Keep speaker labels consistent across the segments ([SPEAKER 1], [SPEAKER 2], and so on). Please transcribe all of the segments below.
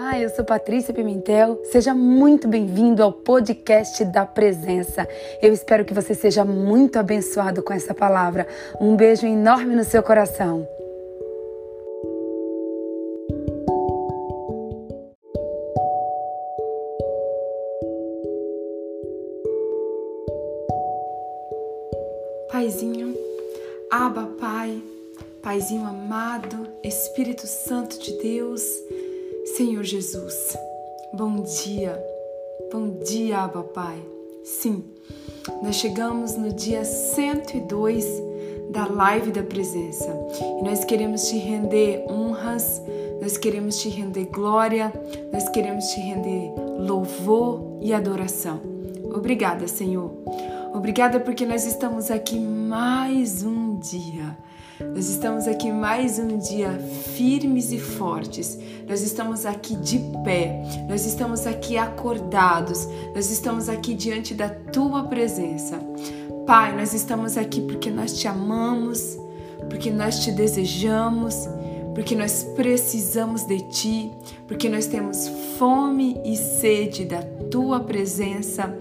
[SPEAKER 1] Olá, eu sou Patrícia Pimentel. Seja muito bem-vindo ao podcast da Presença. Eu espero que você seja muito abençoado com essa palavra. Um beijo enorme no seu coração. Paizinho, Aba Pai, Paizinho amado, Espírito Santo de Deus, Senhor Jesus, bom dia, bom dia, Abba Pai. Sim, nós chegamos no dia 102 da live da presença e nós queremos te render honras, nós queremos te render glória, nós queremos te render louvor e adoração. Obrigada, Senhor. Obrigada porque nós estamos aqui mais um dia nós estamos aqui mais um dia firmes e fortes. Nós estamos aqui de pé. Nós estamos aqui acordados. Nós estamos aqui diante da tua presença. Pai, nós estamos aqui porque nós te amamos, porque nós te desejamos, porque nós precisamos de ti, porque nós temos fome e sede da tua presença.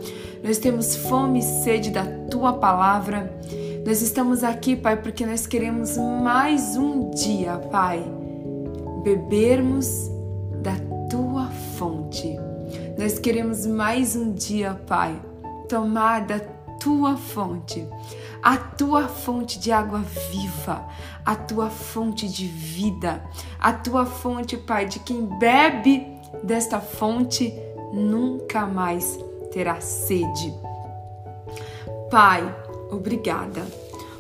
[SPEAKER 1] Nós temos fome e sede da tua palavra. Nós estamos aqui, Pai, porque nós queremos mais um dia, Pai, bebermos da tua fonte. Nós queremos mais um dia, Pai, tomar da tua fonte, a tua fonte de água viva, a tua fonte de vida, a tua fonte, Pai, de quem bebe desta fonte nunca mais terá sede. Pai, Obrigada.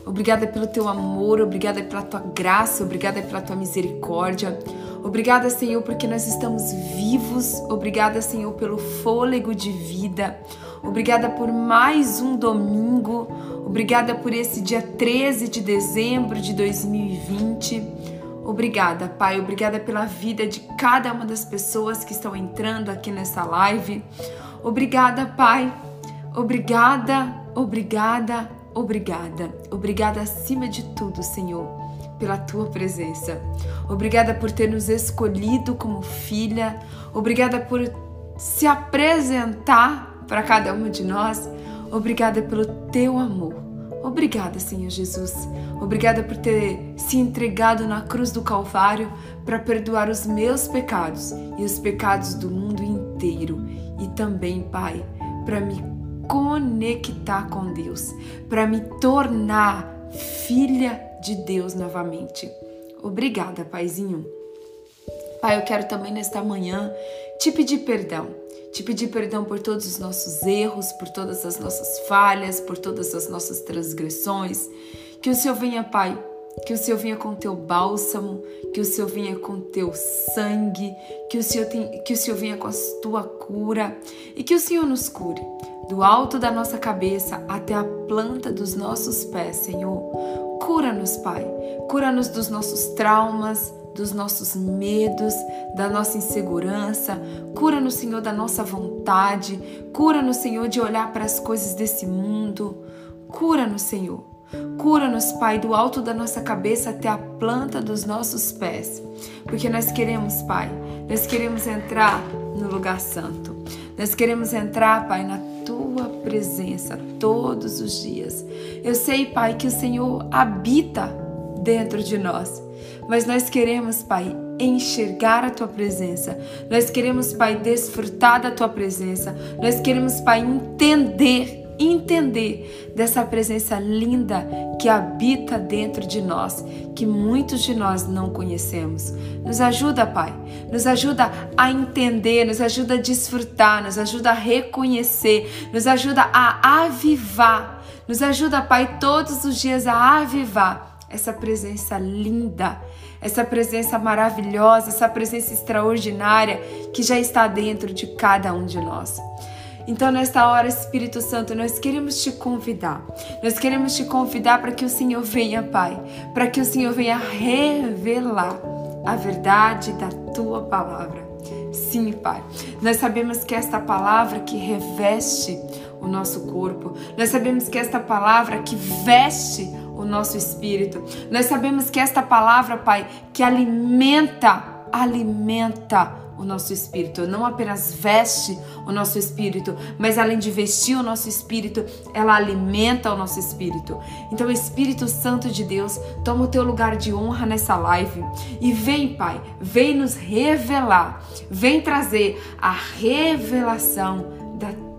[SPEAKER 1] Obrigada pelo teu amor, obrigada pela tua graça, obrigada pela tua misericórdia. Obrigada, Senhor, porque nós estamos vivos. Obrigada, Senhor, pelo fôlego de vida. Obrigada por mais um domingo. Obrigada por esse dia 13 de dezembro de 2020. Obrigada, Pai. Obrigada pela vida de cada uma das pessoas que estão entrando aqui nessa live. Obrigada, Pai. Obrigada, obrigada, Obrigada, obrigada acima de tudo, Senhor, pela tua presença. Obrigada por ter nos escolhido como filha. Obrigada por se apresentar para cada uma de nós. Obrigada pelo teu amor. Obrigada, Senhor Jesus. Obrigada por ter se entregado na cruz do Calvário para perdoar os meus pecados e os pecados do mundo inteiro. E também, Pai, para me conectar com Deus, para me tornar filha de Deus novamente. Obrigada, Paizinho. Pai, eu quero também nesta manhã te pedir perdão. Te pedir perdão por todos os nossos erros, por todas as nossas falhas, por todas as nossas transgressões. Que o Senhor venha, Pai, que o Senhor venha com teu bálsamo, que o Senhor venha com teu sangue, que o Senhor, tem, que o Senhor venha com a tua cura e que o Senhor nos cure do alto da nossa cabeça até a planta dos nossos pés, Senhor. Cura-nos, Pai. Cura-nos dos nossos traumas, dos nossos medos, da nossa insegurança. Cura-nos, Senhor, da nossa vontade. Cura-nos, Senhor, de olhar para as coisas desse mundo. Cura-nos, Senhor. Cura-nos, Pai, do alto da nossa cabeça até a planta dos nossos pés. Porque nós queremos, Pai, nós queremos entrar no lugar santo. Nós queremos entrar, Pai, na tua presença todos os dias. Eu sei, Pai, que o Senhor habita dentro de nós, mas nós queremos, Pai, enxergar a tua presença. Nós queremos, Pai, desfrutar da tua presença. Nós queremos, Pai, entender entender dessa presença linda que habita dentro de nós, que muitos de nós não conhecemos. Nos ajuda, Pai, nos ajuda a entender, nos ajuda a desfrutar, nos ajuda a reconhecer, nos ajuda a avivar, nos ajuda, Pai, todos os dias a avivar essa presença linda, essa presença maravilhosa, essa presença extraordinária que já está dentro de cada um de nós. Então, nesta hora, Espírito Santo, nós queremos te convidar. Nós queremos te convidar para que o Senhor venha, Pai, para que o Senhor venha revelar a verdade da tua palavra. Sim, Pai. Nós sabemos que esta palavra que reveste o nosso corpo, nós sabemos que esta palavra que veste o nosso espírito, nós sabemos que esta palavra, Pai, que alimenta, alimenta o nosso espírito, não apenas veste o nosso espírito, mas além de vestir o nosso espírito, ela alimenta o nosso espírito. Então, Espírito Santo de Deus, toma o teu lugar de honra nessa live e vem, Pai, vem nos revelar, vem trazer a revelação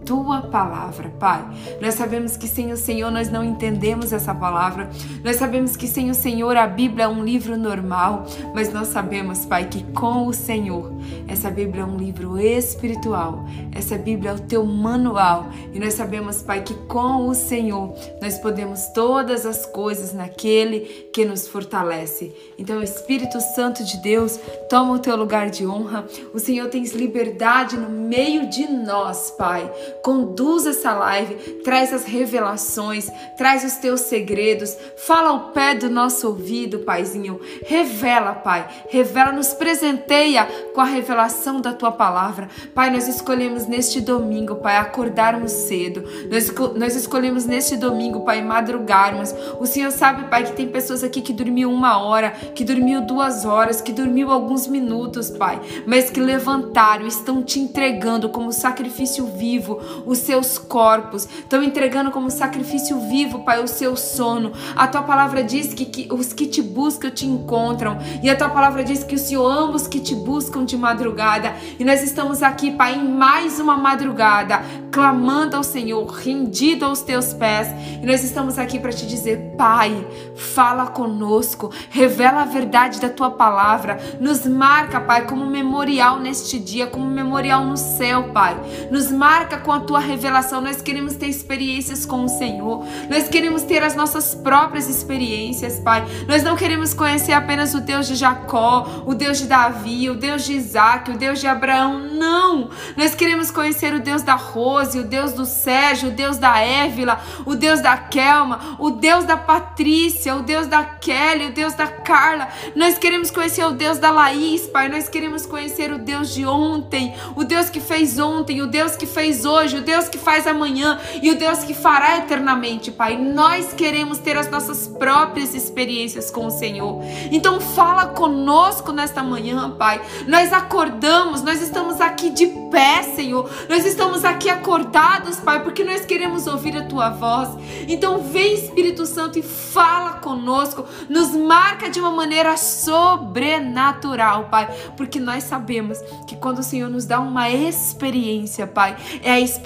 [SPEAKER 1] tua palavra, Pai. Nós sabemos que sem o Senhor nós não entendemos essa palavra. Nós sabemos que sem o Senhor a Bíblia é um livro normal, mas nós sabemos, Pai, que com o Senhor essa Bíblia é um livro espiritual. Essa Bíblia é o teu manual e nós sabemos, Pai, que com o Senhor nós podemos todas as coisas naquele que nos fortalece. Então, Espírito Santo de Deus, toma o teu lugar de honra. O Senhor tem liberdade no meio de nós, Pai conduz essa live, traz as revelações, traz os teus segredos, fala ao pé do nosso ouvido, Paizinho. Revela, Pai, revela, nos presenteia com a revelação da tua palavra. Pai, nós escolhemos neste domingo, Pai, acordarmos cedo. Nós, nós escolhemos neste domingo, Pai, madrugarmos. O Senhor sabe, Pai, que tem pessoas aqui que dormiu uma hora, que dormiu duas horas, que dormiu alguns minutos, Pai, mas que levantaram, estão te entregando como sacrifício vivo os seus corpos, estão entregando como sacrifício vivo, Pai, o seu sono. A tua palavra diz que, que os que te buscam te encontram, e a tua palavra diz que o Senhor ama os que te buscam de madrugada. E nós estamos aqui, Pai, em mais uma madrugada, clamando ao Senhor, rendido aos teus pés. E nós estamos aqui para te dizer, Pai, fala conosco, revela a verdade da tua palavra, nos marca, Pai, como memorial neste dia, como memorial no céu, Pai. Nos marca com a tua revelação. Nós queremos ter experiências com o Senhor. Nós queremos ter as nossas próprias experiências, Pai. Nós não queremos conhecer apenas o Deus de Jacó, o Deus de Davi, o Deus de Isaac, o Deus de Abraão. Não! Nós queremos conhecer o Deus da Rose, o Deus do Sérgio, o Deus da Évila, o Deus da Kelma, o Deus da Patrícia, o Deus da Kelly, o Deus da Carla. Nós queremos conhecer o Deus da Laís, Pai. Nós queremos conhecer o Deus de ontem, o Deus que fez ontem, o Deus que fez hoje hoje, o Deus que faz amanhã e o Deus que fará eternamente, Pai. Nós queremos ter as nossas próprias experiências com o Senhor. Então fala conosco nesta manhã, Pai. Nós acordamos, nós estamos aqui de pé, Senhor. Nós estamos aqui acordados, Pai, porque nós queremos ouvir a tua voz. Então vem Espírito Santo e fala conosco, nos marca de uma maneira sobrenatural, Pai, porque nós sabemos que quando o Senhor nos dá uma experiência, Pai, é a experiência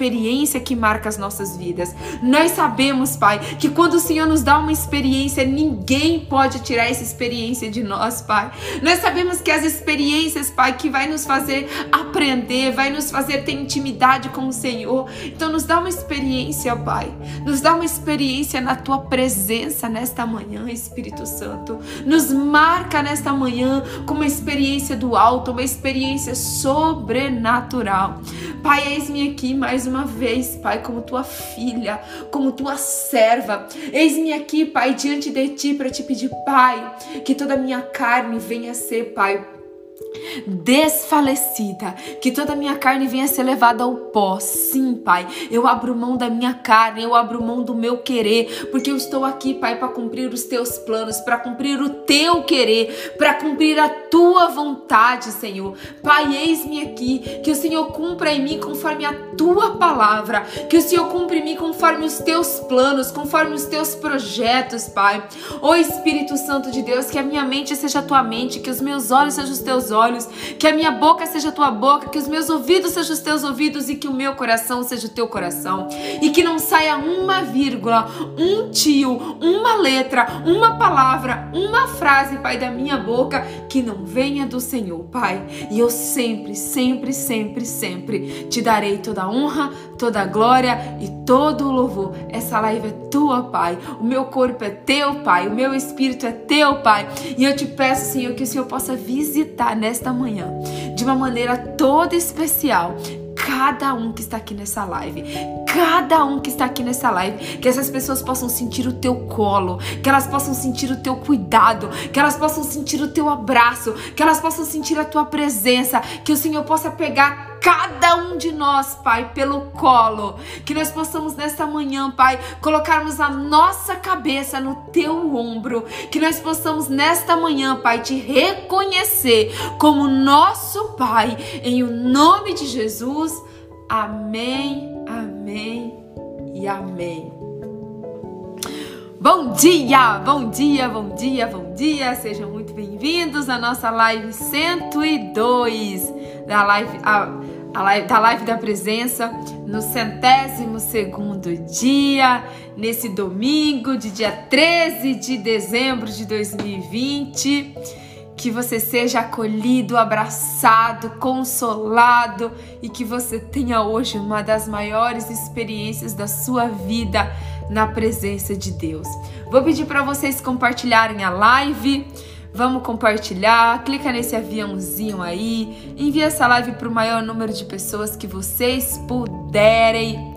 [SPEAKER 1] que marca as nossas vidas. Nós sabemos, Pai, que quando o Senhor nos dá uma experiência, ninguém pode tirar essa experiência de nós, Pai. Nós sabemos que as experiências, Pai, que vai nos fazer aprender, vai nos fazer ter intimidade com o Senhor. Então nos dá uma experiência, Pai. Nos dá uma experiência na tua presença nesta manhã, Espírito Santo. Nos marca nesta manhã com uma experiência do alto, uma experiência sobrenatural. Pai, eis-me aqui mais mais uma vez, Pai, como tua filha, como tua serva. Eis-me aqui, Pai, diante de ti para te pedir, Pai, que toda a minha carne venha a ser, Pai, desfalecida, que toda a minha carne venha ser levada ao pó. Sim, Pai, eu abro mão da minha carne, eu abro mão do meu querer, porque eu estou aqui, Pai, para cumprir os teus planos, para cumprir o teu querer, para cumprir a tua vontade, Senhor. Pai, eis-me aqui, que o Senhor cumpra em mim conforme a tua palavra, que o Senhor cumpra em mim conforme os teus planos, conforme os teus projetos, Pai. Ó Espírito Santo de Deus, que a minha mente seja a tua mente, que os meus olhos sejam os teus olhos olhos, que a minha boca seja a tua boca, que os meus ouvidos sejam os teus ouvidos e que o meu coração seja o teu coração. E que não saia uma vírgula, um tio, uma letra, uma palavra, uma frase, Pai, da minha boca que não venha do Senhor, Pai. E eu sempre, sempre, sempre, sempre te darei toda a honra, toda a glória e todo o louvor. Essa live é tua, Pai. O meu corpo é teu, Pai. O meu espírito é teu, Pai. E eu te peço, Senhor, que o Senhor possa visitar nesta manhã de uma maneira toda especial cada um que está aqui nessa live, cada um que está aqui nessa live, que essas pessoas possam sentir o teu colo, que elas possam sentir o teu cuidado, que elas possam sentir o teu abraço, que elas possam sentir a tua presença, que o Senhor possa pegar cada um de nós, Pai, pelo colo. Que nós possamos nesta manhã, Pai, colocarmos a nossa cabeça no teu ombro. Que nós possamos nesta manhã, Pai, te reconhecer como nosso Pai. Em o nome de Jesus. Amém, amém e amém. Bom dia, bom dia, bom dia, bom dia. Sejam muito bem-vindos à nossa live 102 da live, a, a live, da live da presença no centésimo segundo dia, nesse domingo de dia 13 de dezembro de 2020. Que você seja acolhido, abraçado, consolado e que você tenha hoje uma das maiores experiências da sua vida na presença de Deus. Vou pedir para vocês compartilharem a live. Vamos compartilhar, clica nesse aviãozinho aí, envia essa live para o maior número de pessoas que vocês puderem.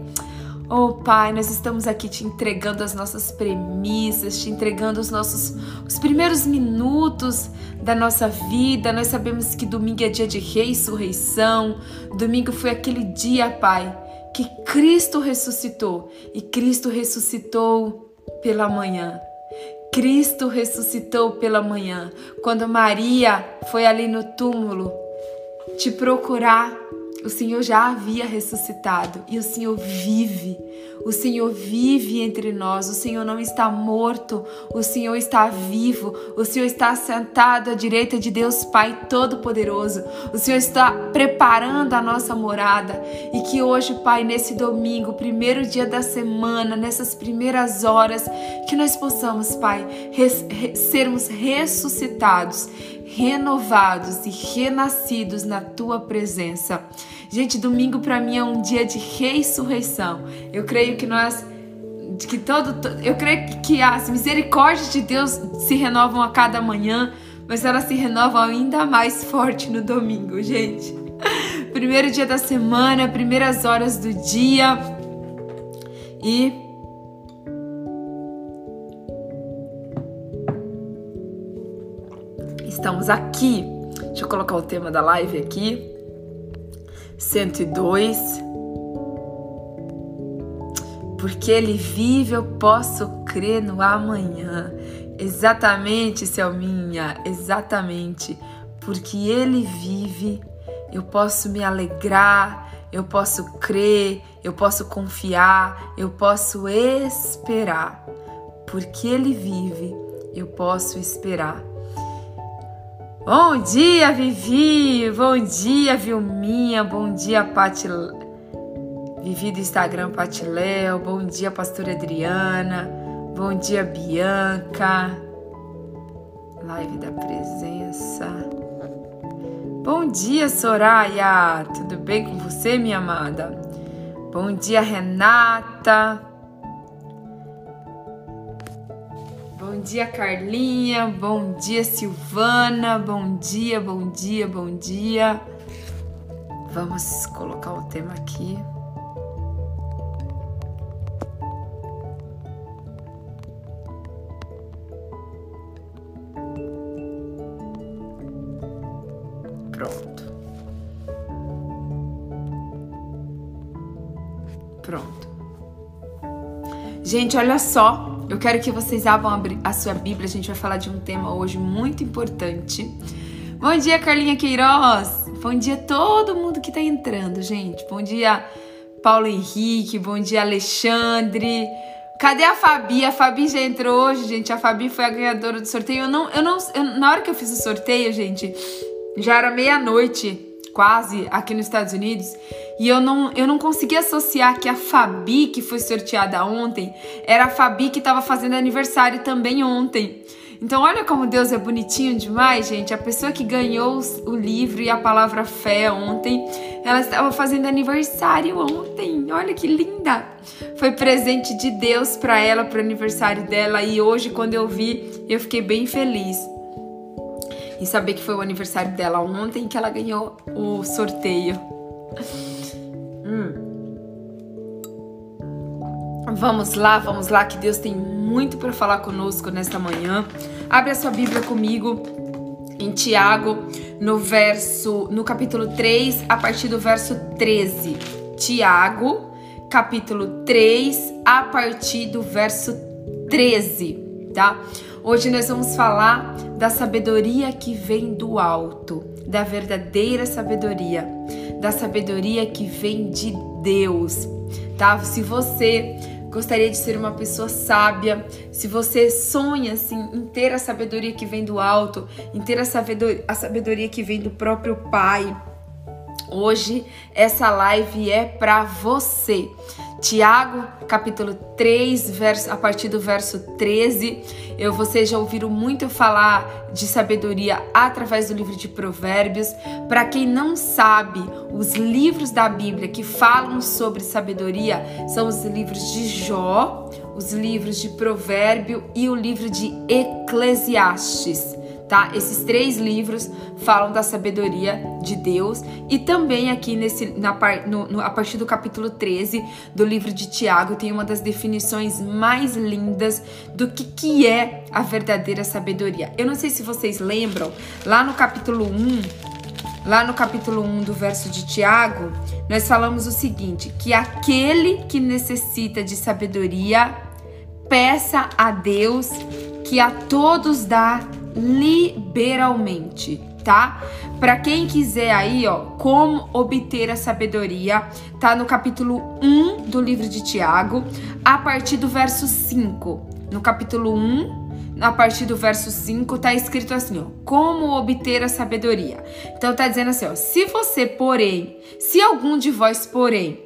[SPEAKER 1] Oh Pai, nós estamos aqui te entregando as nossas premissas, te entregando os nossos os primeiros minutos da nossa vida. Nós sabemos que domingo é dia de ressurreição. Domingo foi aquele dia, Pai, que Cristo ressuscitou e Cristo ressuscitou pela manhã. Cristo ressuscitou pela manhã. Quando Maria foi ali no túmulo te procurar, o Senhor já havia ressuscitado e o Senhor vive. O Senhor vive entre nós. O Senhor não está morto. O Senhor está vivo. O Senhor está sentado à direita de Deus Pai Todo-Poderoso. O Senhor está preparando a nossa morada. E que hoje, Pai, nesse domingo, primeiro dia da semana, nessas primeiras horas, que nós possamos, Pai, res, re, sermos ressuscitados renovados e renascidos na tua presença. Gente, domingo para mim é um dia de ressurreição. Eu creio que nós que todo eu creio que as misericórdias de Deus se renovam a cada manhã, mas elas se renovam ainda mais forte no domingo, gente. Primeiro dia da semana, primeiras horas do dia. E estamos aqui. Deixa eu colocar o tema da live aqui. 102. Porque ele vive, eu posso crer no amanhã. Exatamente, Selminha, exatamente. Porque ele vive, eu posso me alegrar, eu posso crer, eu posso confiar, eu posso esperar. Porque ele vive, eu posso esperar. Bom dia, Vivi! Bom dia, Vilminha! Bom dia, Pati... Vivi do Instagram, Pati Léo. Bom dia, Pastora Adriana. Bom dia, Bianca. Live da presença. Bom dia, Soraya! Tudo bem com você, minha amada? Bom dia, Renata. Bom dia, Carlinha. Bom dia, Silvana. Bom dia, bom dia, bom dia. Vamos colocar o tema aqui. Pronto. Pronto. Gente, olha só. Eu quero que vocês abram a sua Bíblia, a gente vai falar de um tema hoje muito importante. Bom dia, Carlinha Queiroz! Bom dia a todo mundo que está entrando, gente. Bom dia, Paulo Henrique. Bom dia, Alexandre. Cadê a Fabi? A Fabi já entrou hoje, gente. A Fabi foi a ganhadora do sorteio. Eu não, eu não, eu, na hora que eu fiz o sorteio, gente, já era meia-noite, quase, aqui nos Estados Unidos. E eu não, eu não consegui associar que a Fabi, que foi sorteada ontem, era a Fabi que estava fazendo aniversário também ontem. Então, olha como Deus é bonitinho demais, gente. A pessoa que ganhou o livro e a palavra fé ontem, ela estava fazendo aniversário ontem. Olha que linda! Foi presente de Deus para ela, para o aniversário dela. E hoje, quando eu vi, eu fiquei bem feliz em saber que foi o aniversário dela ontem que ela ganhou o sorteio. Hum. Vamos lá, vamos lá, que Deus tem muito para falar conosco nesta manhã. Abre a sua Bíblia comigo em Tiago, no verso, no capítulo 3, a partir do verso 13. Tiago, capítulo 3, a partir do verso 13, tá? Hoje nós vamos falar da sabedoria que vem do alto, da verdadeira sabedoria, da sabedoria que vem de Deus, tá? Se você gostaria de ser uma pessoa sábia, se você sonha assim em ter a sabedoria que vem do alto, em ter a sabedoria, a sabedoria que vem do próprio Pai, hoje essa live é para você. Tiago, capítulo 3, verso, a partir do verso 13. Eu, vocês já ouviram muito falar de sabedoria através do livro de Provérbios. Para quem não sabe, os livros da Bíblia que falam sobre sabedoria são os livros de Jó, os livros de Provérbio e o livro de Eclesiastes tá? Esses três livros falam da sabedoria de Deus e também aqui nesse na no, no, a partir do capítulo 13 do livro de Tiago tem uma das definições mais lindas do que que é a verdadeira sabedoria. Eu não sei se vocês lembram, lá no capítulo 1 Lá no capítulo 1 do verso de Tiago, nós falamos o seguinte: que aquele que necessita de sabedoria, peça a Deus que a todos dá liberalmente, tá? Para quem quiser aí, ó, como obter a sabedoria, tá no capítulo 1 do livro de Tiago, a partir do verso 5. No capítulo 1, a partir do verso 5, tá escrito assim, ó: Como obter a sabedoria. Então tá dizendo assim, ó: Se você, porém, se algum de vós, porém,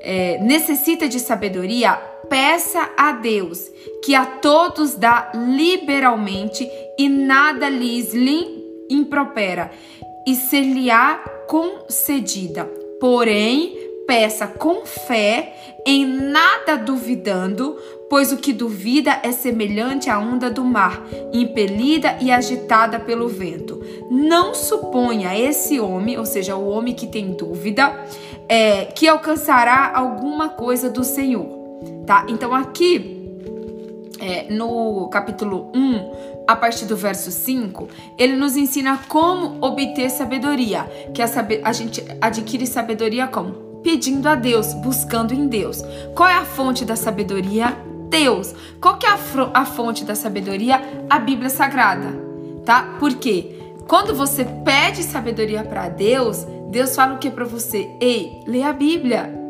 [SPEAKER 1] é, necessita de sabedoria, peça a Deus, que a todos dá liberalmente e nada lhes lhe impropera, e ser-lhe-á concedida. Porém, peça com fé, em nada duvidando, pois o que duvida é semelhante à onda do mar, impelida e agitada pelo vento. Não suponha esse homem, ou seja, o homem que tem dúvida, é, que alcançará alguma coisa do Senhor. Tá? Então aqui é, no capítulo 1, a partir do verso 5, ele nos ensina como obter sabedoria, que a, saber, a gente adquire sabedoria como? Pedindo a Deus, buscando em Deus. Qual é a fonte da sabedoria? Deus. Qual que é a, a fonte da sabedoria? A Bíblia Sagrada, tá? Por quê? Quando você pede sabedoria para Deus, Deus fala o que para você? Ei, lê a Bíblia.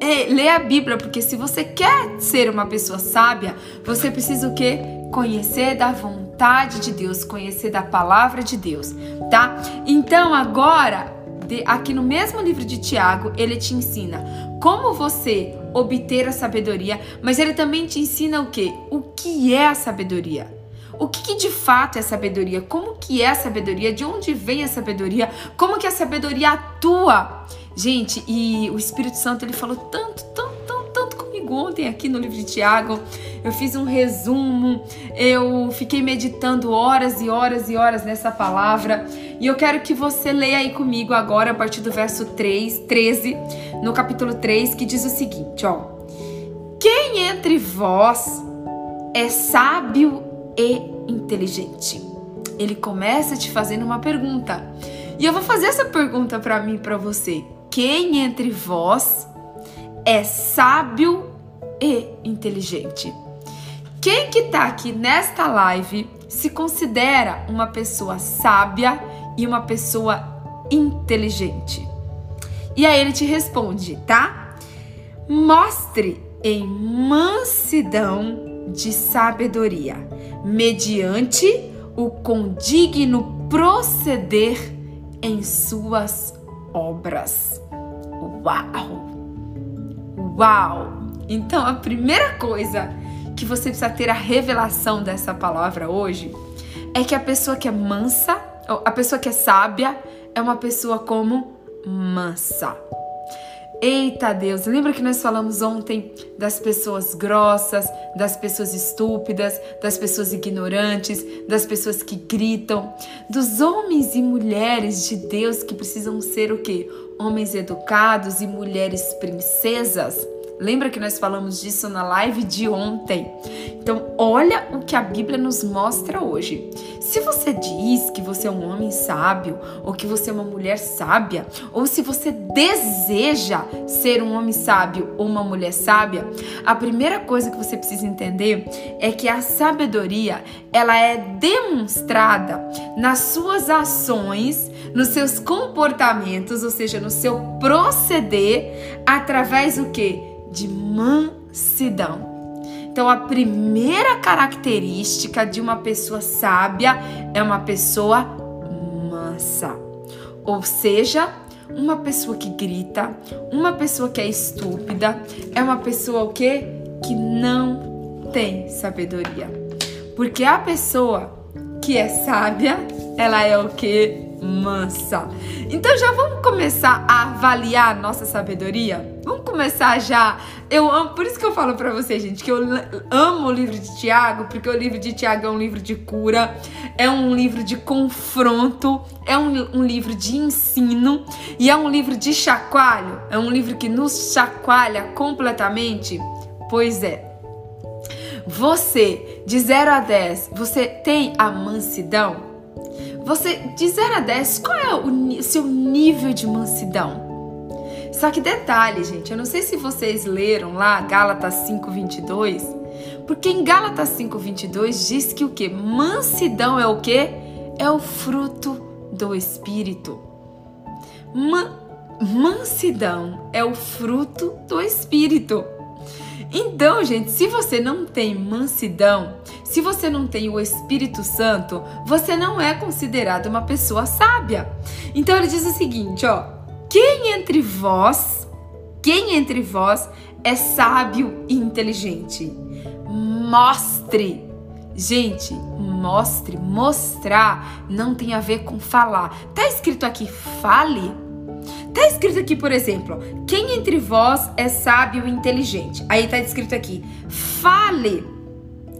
[SPEAKER 1] É, lê a Bíblia, porque se você quer ser uma pessoa sábia, você precisa o quê? Conhecer da vontade de Deus, conhecer da palavra de Deus, tá? Então agora, de, aqui no mesmo livro de Tiago, ele te ensina como você obter a sabedoria, mas ele também te ensina o quê? O que é a sabedoria? O que, que, de fato é sabedoria? Como que é a sabedoria? De onde vem a sabedoria? Como que a sabedoria atua? Gente, e o Espírito Santo ele falou tanto, tanto, tanto, tanto comigo ontem aqui no livro de Tiago. Eu fiz um resumo, eu fiquei meditando horas e horas e horas nessa palavra. E eu quero que você leia aí comigo agora a partir do verso 3, 13, no capítulo 3, que diz o seguinte, ó: Quem entre vós é sábio e inteligente? Ele começa te fazendo uma pergunta. E eu vou fazer essa pergunta para mim para você quem entre vós é sábio e inteligente? Quem que tá aqui nesta live se considera uma pessoa sábia e uma pessoa inteligente? E aí ele te responde, tá? Mostre em mansidão de sabedoria, mediante o condigno proceder em suas obras. Uau! Uau! Então a primeira coisa que você precisa ter a revelação dessa palavra hoje é que a pessoa que é mansa, a pessoa que é sábia, é uma pessoa como mansa. Eita Deus, lembra que nós falamos ontem das pessoas grossas, das pessoas estúpidas, das pessoas ignorantes, das pessoas que gritam, dos homens e mulheres de Deus que precisam ser o quê? Homens educados e mulheres princesas. Lembra que nós falamos disso na live de ontem? Então, olha o que a Bíblia nos mostra hoje. Se você diz que você é um homem sábio, ou que você é uma mulher sábia, ou se você deseja ser um homem sábio ou uma mulher sábia, a primeira coisa que você precisa entender é que a sabedoria, ela é demonstrada nas suas ações, nos seus comportamentos, ou seja, no seu proceder, através do que? De mansidão. Então, a primeira característica de uma pessoa sábia é uma pessoa mansa. Ou seja, uma pessoa que grita, uma pessoa que é estúpida, é uma pessoa o quê? Que não tem sabedoria. Porque a pessoa que é sábia, ela é o que? Mansa. Então já vamos começar a avaliar nossa sabedoria? Vamos começar já. Eu amo, por isso que eu falo para vocês, gente, que eu amo o livro de Tiago, porque o livro de Tiago é um livro de cura, é um livro de confronto, é um, um livro de ensino e é um livro de chacoalho, é um livro que nos chacoalha completamente. Pois é. Você, de 0 a 10, você tem a mansidão? Você, de 0 a 10, qual é o seu nível de mansidão? Só que detalhe, gente, eu não sei se vocês leram lá Gálatas 5:22, porque em Gálatas 5:22 diz que o que? Mansidão é o que? É o fruto do espírito. Ma mansidão é o fruto do espírito. Então, gente, se você não tem mansidão, se você não tem o Espírito Santo, você não é considerado uma pessoa sábia. Então ele diz o seguinte, ó: quem entre vós, quem entre vós é sábio e inteligente? Mostre. Gente, mostre, mostrar não tem a ver com falar. Tá escrito aqui fale? Tá escrito aqui, por exemplo, quem entre vós é sábio e inteligente? Aí tá escrito aqui, fale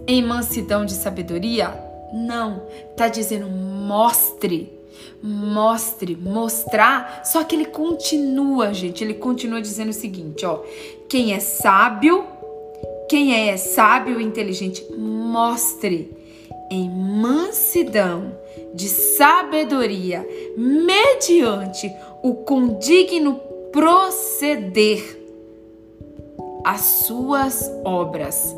[SPEAKER 1] em mansidão de sabedoria? Não, tá dizendo mostre mostre, mostrar, só que ele continua, gente, ele continua dizendo o seguinte, ó, quem é sábio, quem é sábio e inteligente, mostre em mansidão de sabedoria, mediante o condigno proceder as suas obras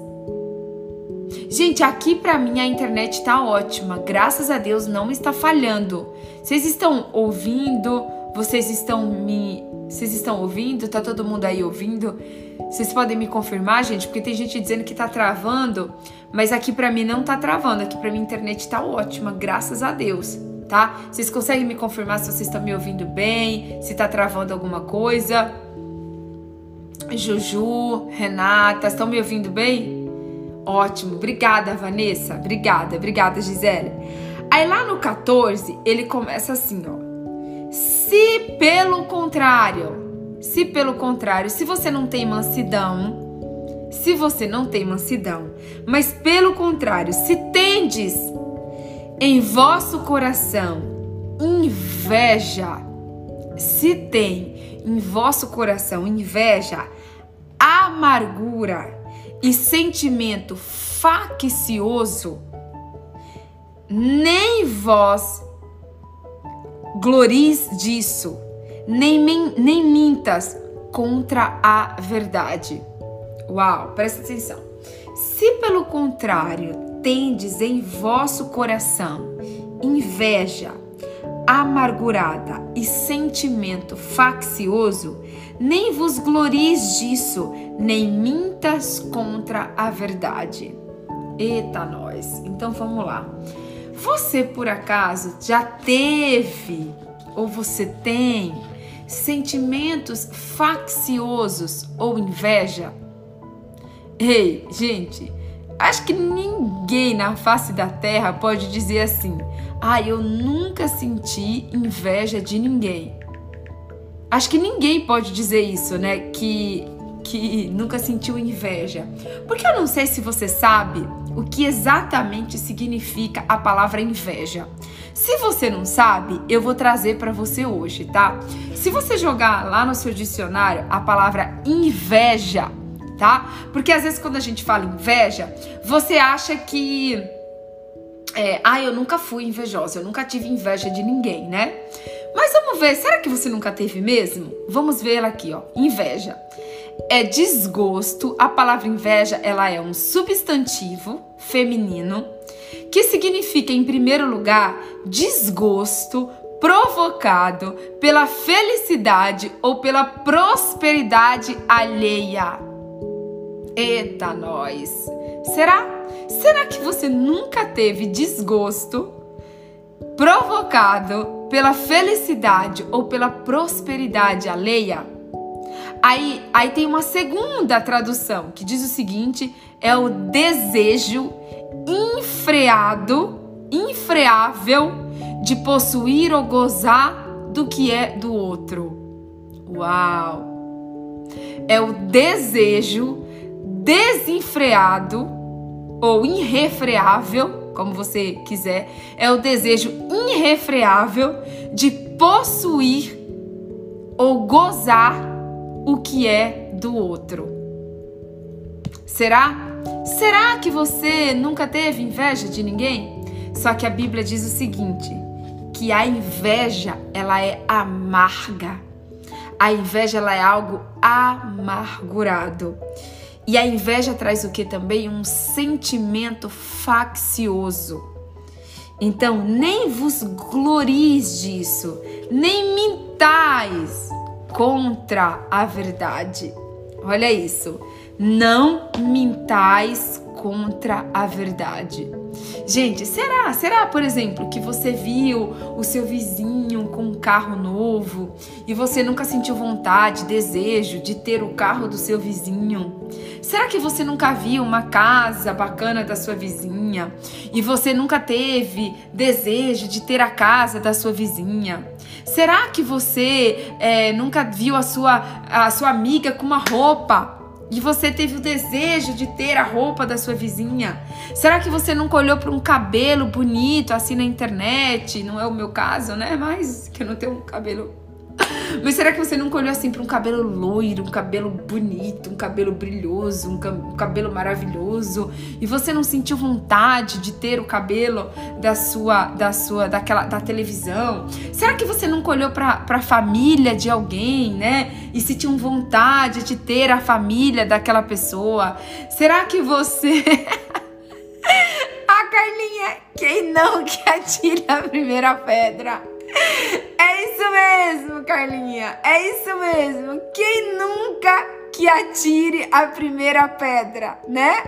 [SPEAKER 1] Gente, aqui para mim a internet tá ótima. Graças a Deus não está falhando. Vocês estão ouvindo? Vocês estão me vocês estão ouvindo? Tá todo mundo aí ouvindo? Vocês podem me confirmar, gente, porque tem gente dizendo que tá travando, mas aqui para mim não tá travando. Aqui para mim a internet tá ótima, graças a Deus, tá? Vocês conseguem me confirmar se vocês estão me ouvindo bem, se tá travando alguma coisa? Juju, Renata, estão me ouvindo bem? Ótimo, obrigada, Vanessa. Obrigada, obrigada, Gisele. Aí lá no 14, ele começa assim, ó. Se pelo contrário, se pelo contrário, se você não tem mansidão, se você não tem mansidão, mas pelo contrário, se tendes em vosso coração inveja, se tem em vosso coração inveja, amargura, e sentimento faccioso, nem vós gloris disso, nem, nem mintas contra a verdade. Uau, presta atenção. Se pelo contrário tendes em vosso coração inveja, amargurada e sentimento faccioso, nem vos glories disso, nem mintas contra a verdade. Eita, nós. Então vamos lá. Você por acaso já teve ou você tem sentimentos facciosos ou inveja? Ei, gente, acho que ninguém na face da terra pode dizer assim: ah, eu nunca senti inveja de ninguém. Acho que ninguém pode dizer isso, né? Que, que nunca sentiu inveja. Porque eu não sei se você sabe o que exatamente significa a palavra inveja. Se você não sabe, eu vou trazer para você hoje, tá? Se você jogar lá no seu dicionário a palavra inveja, tá? Porque às vezes quando a gente fala inveja, você acha que é, ah, eu nunca fui invejosa, eu nunca tive inveja de ninguém, né? Mas vamos ver, será que você nunca teve mesmo? Vamos ver ela aqui, ó. Inveja é desgosto. A palavra inveja, ela é um substantivo feminino que significa, em primeiro lugar, desgosto provocado pela felicidade ou pela prosperidade alheia. Eita, nós! Será? Será que você nunca teve desgosto provocado pela felicidade ou pela prosperidade alheia? Aí, aí tem uma segunda tradução que diz o seguinte: é o desejo infreado, infreável de possuir ou gozar do que é do outro. Uau! É o desejo desenfreado ou irrefreável, como você quiser, é o desejo irrefreável de possuir ou gozar o que é do outro. Será? Será que você nunca teve inveja de ninguém? Só que a Bíblia diz o seguinte, que a inveja, ela é amarga. A inveja ela é algo amargurado. E a inveja traz o que também? Um sentimento faccioso. Então, nem vos glories disso, nem mintais contra a verdade. Olha isso. Não mintais contra a verdade. Gente, será? Será, por exemplo, que você viu o seu vizinho com um carro novo e você nunca sentiu vontade, desejo de ter o carro do seu vizinho? Será que você nunca viu uma casa bacana da sua vizinha e você nunca teve desejo de ter a casa da sua vizinha? Será que você é, nunca viu a sua, a sua amiga com uma roupa e você teve o desejo de ter a roupa da sua vizinha? Será que você nunca olhou para um cabelo bonito assim na internet? Não é o meu caso, né? Mas que eu não tenho um cabelo mas será que você nunca olhou assim para um cabelo loiro, um cabelo bonito, um cabelo brilhoso, um, cabelo maravilhoso e você não sentiu vontade de ter o cabelo da sua, da sua, daquela, da televisão? Será que você nunca olhou para a família de alguém, né? E sentiu vontade de ter a família daquela pessoa? Será que você A Carlinha, quem não que atire a primeira pedra? É isso mesmo, Carlinha. É isso mesmo. Quem nunca que atire a primeira pedra, né?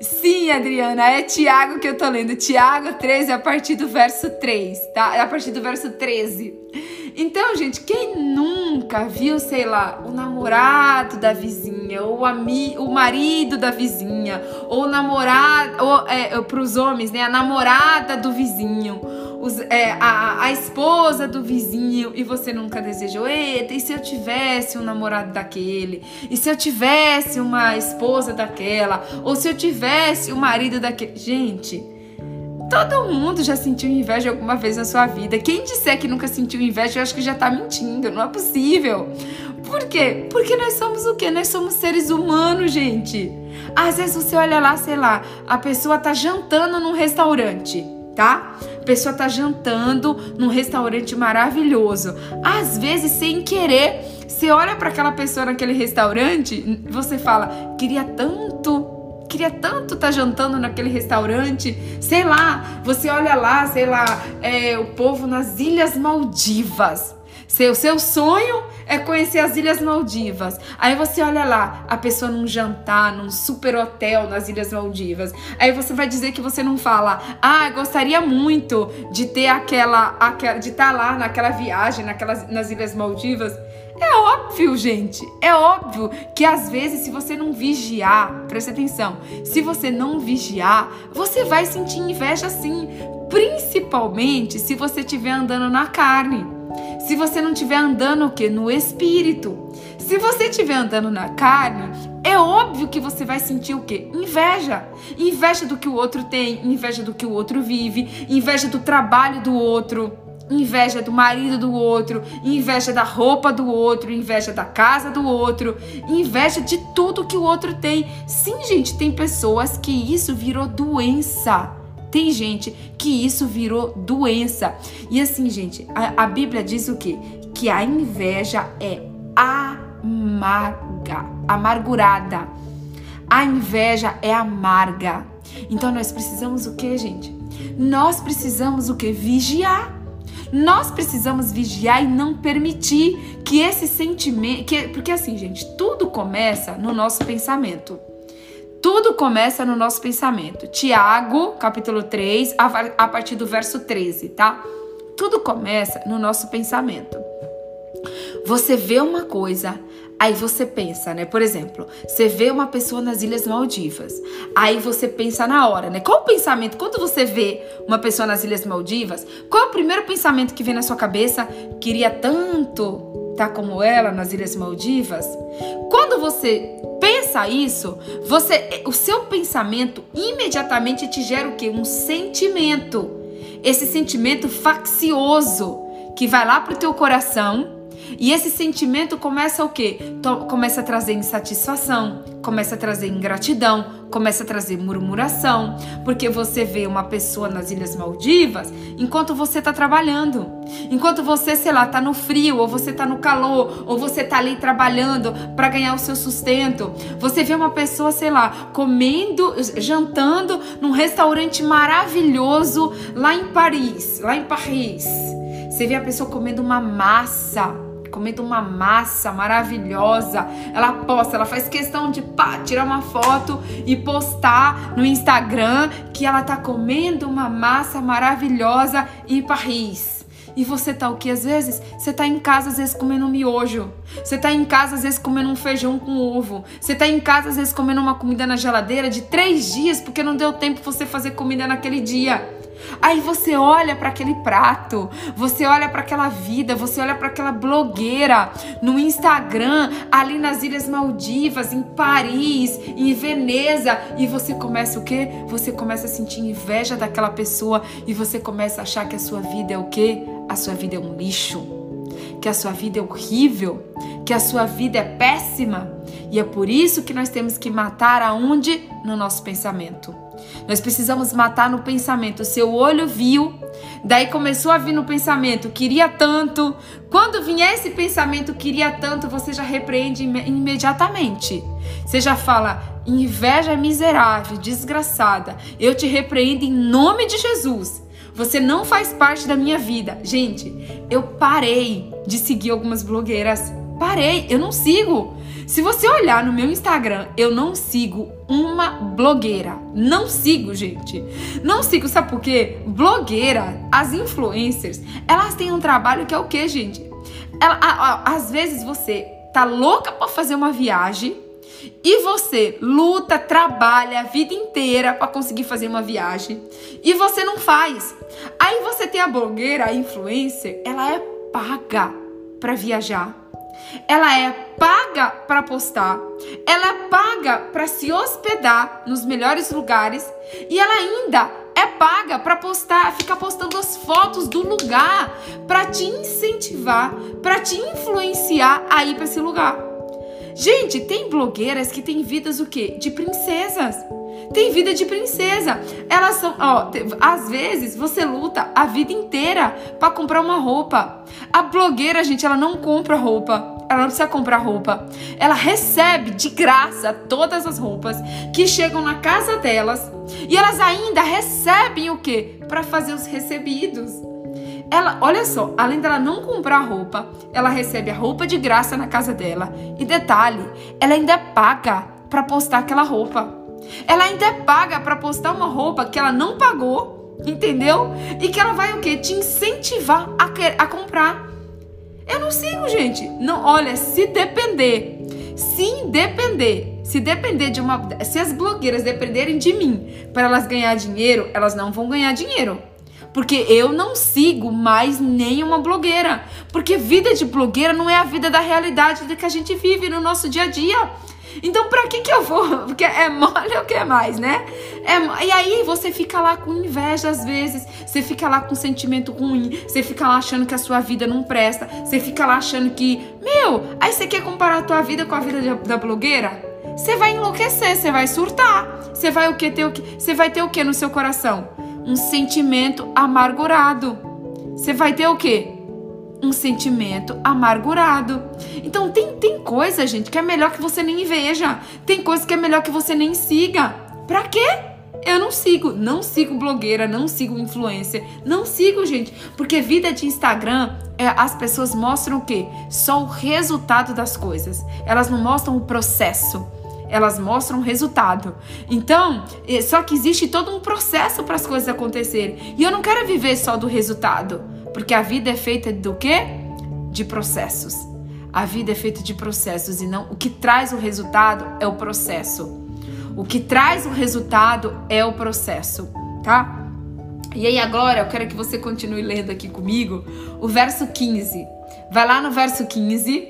[SPEAKER 1] Sim, Adriana, é Tiago que eu tô lendo. Tiago 13 a partir do verso 3, tá? A partir do verso 13. Então, gente, quem nunca viu, sei lá, o namorado da vizinha, ou ami, o marido da vizinha, ou o namorado, ou é, para os homens, né, a namorada do vizinho, os, é, a, a esposa do vizinho, e você nunca desejou, eita, e se eu tivesse um namorado daquele? E se eu tivesse uma esposa daquela? Ou se eu tivesse o um marido daquele? Gente Todo mundo já sentiu inveja alguma vez na sua vida. Quem disser que nunca sentiu inveja, eu acho que já tá mentindo. Não é possível. Por quê? Porque nós somos o quê? Nós somos seres humanos, gente. Às vezes você olha lá, sei lá, a pessoa tá jantando num restaurante, tá? A pessoa tá jantando num restaurante maravilhoso. Às vezes, sem querer, você olha para aquela pessoa naquele restaurante, você fala: queria tanto queria tanto estar tá jantando naquele restaurante. Sei lá, você olha lá, sei lá, é, o povo nas Ilhas Maldivas. Seu, seu sonho é conhecer as Ilhas Maldivas. Aí você olha lá, a pessoa num jantar, num super hotel nas Ilhas Maldivas. Aí você vai dizer que você não fala, ah, gostaria muito de ter aquela, aquela de estar tá lá naquela viagem, naquelas, nas Ilhas Maldivas. É óbvio, gente. É óbvio que às vezes, se você não vigiar, presta atenção, se você não vigiar, você vai sentir inveja sim. Principalmente se você estiver andando na carne. Se você não estiver andando o quê? No espírito. Se você estiver andando na carne, é óbvio que você vai sentir o quê? Inveja. Inveja do que o outro tem, inveja do que o outro vive, inveja do trabalho do outro inveja do marido do outro, inveja da roupa do outro, inveja da casa do outro, inveja de tudo que o outro tem. Sim, gente, tem pessoas que isso virou doença. Tem gente que isso virou doença. E assim, gente, a, a Bíblia diz o quê? Que a inveja é amarga, amargurada. A inveja é amarga. Então nós precisamos o que, gente? Nós precisamos o que? Vigiar. Nós precisamos vigiar e não permitir que esse sentimento. Que, porque assim, gente, tudo começa no nosso pensamento. Tudo começa no nosso pensamento. Tiago, capítulo 3, a, partir do verso 13, tá? Tudo começa no nosso pensamento. Você vê uma coisa, Aí você pensa, né? Por exemplo, você vê uma pessoa nas Ilhas Maldivas. Aí você pensa na hora, né? Qual o pensamento? Quando você vê uma pessoa nas Ilhas Maldivas, qual é o primeiro pensamento que vem na sua cabeça? Queria tanto estar tá como ela nas Ilhas Maldivas? Quando você isso, você, o seu pensamento imediatamente te gera o quê? Um sentimento. Esse sentimento faccioso que vai lá pro teu coração e esse sentimento começa o quê? Começa a trazer insatisfação, começa a trazer ingratidão, começa a trazer murmuração, porque você vê uma pessoa nas Ilhas Maldivas enquanto você está trabalhando, enquanto você, sei lá, está no frio, ou você está no calor, ou você está ali trabalhando para ganhar o seu sustento. Você vê uma pessoa, sei lá, comendo, jantando num restaurante maravilhoso lá em Paris, lá em Paris. Você vê a pessoa comendo uma massa comendo uma massa maravilhosa. Ela posta, ela faz questão de pá, tirar uma foto e postar no Instagram que ela tá comendo uma massa maravilhosa em Paris. E você tá o que às vezes? Você tá em casa às vezes comendo um miojo. Você tá em casa às vezes comendo um feijão com ovo. Você tá em casa às vezes comendo uma comida na geladeira de três dias porque não deu tempo você fazer comida naquele dia. Aí você olha para aquele prato, você olha para aquela vida, você olha para aquela blogueira no Instagram, ali nas Ilhas Maldivas, em Paris, em Veneza, e você começa o quê? Você começa a sentir inveja daquela pessoa e você começa a achar que a sua vida é o quê? A sua vida é um lixo, que a sua vida é horrível, que a sua vida é péssima. E é por isso que nós temos que matar aonde? No nosso pensamento. Nós precisamos matar no pensamento. Seu olho viu, daí começou a vir no pensamento, queria tanto. Quando vier esse pensamento, queria tanto, você já repreende imediatamente. Você já fala, inveja miserável, desgraçada. Eu te repreendo em nome de Jesus. Você não faz parte da minha vida. Gente, eu parei de seguir algumas blogueiras. Parei, eu não sigo. Se você olhar no meu Instagram, eu não sigo uma blogueira. Não sigo, gente. Não sigo, sabe por quê? Blogueira, as influencers, elas têm um trabalho que é o quê, gente? Ela, a, a, às vezes você tá louca para fazer uma viagem e você luta, trabalha a vida inteira para conseguir fazer uma viagem e você não faz. Aí você tem a blogueira, a influencer, ela é paga para viajar ela é paga para postar, ela é paga para se hospedar nos melhores lugares e ela ainda é paga para postar, ficar postando as fotos do lugar para te incentivar, para te influenciar a ir para esse lugar. Gente, tem blogueiras que têm vidas o quê? De princesas. Tem vida de princesa. Elas são, ó, às vezes você luta a vida inteira para comprar uma roupa. A blogueira, gente, ela não compra roupa ela não precisa comprar roupa. Ela recebe de graça todas as roupas que chegam na casa delas. E elas ainda recebem o quê? Para fazer os recebidos. Ela, olha só, além dela não comprar roupa, ela recebe a roupa de graça na casa dela. E detalhe, ela ainda é paga para postar aquela roupa. Ela ainda é paga para postar uma roupa que ela não pagou, entendeu? E que ela vai o quê? Te incentivar a, a comprar. Eu não sigo, gente. Não, olha, se depender, se depender, se depender de uma, se as blogueiras dependerem de mim para elas ganhar dinheiro, elas não vão ganhar dinheiro. Porque eu não sigo mais nenhuma blogueira. Porque vida de blogueira não é a vida da realidade que a gente vive no nosso dia a dia. Então, pra que que eu vou? Porque é mole ou quer mais, né? É, e aí você fica lá com inveja às vezes, você fica lá com sentimento ruim, você fica lá achando que a sua vida não presta, você fica lá achando que, meu, aí você quer comparar a tua vida com a vida da blogueira? Você vai enlouquecer, você vai surtar. Você vai o que ter o que? Você vai ter o que no seu coração? Um sentimento amargurado. Você vai ter o quê? Um sentimento amargurado. Então tem, tem coisa, gente, que é melhor que você nem veja. Tem coisa que é melhor que você nem siga. Pra quê? Eu não sigo, não sigo blogueira, não sigo influencer, não sigo, gente, porque vida de Instagram, é, as pessoas mostram o quê? Só o resultado das coisas. Elas não mostram o processo. Elas mostram o resultado. Então, é, só que existe todo um processo para as coisas acontecerem. E eu não quero viver só do resultado. Porque a vida é feita do quê? De processos. A vida é feita de processos e não o que traz o resultado é o processo. O que traz o resultado é o processo, tá? E aí agora eu quero que você continue lendo aqui comigo o verso 15. Vai lá no verso 15.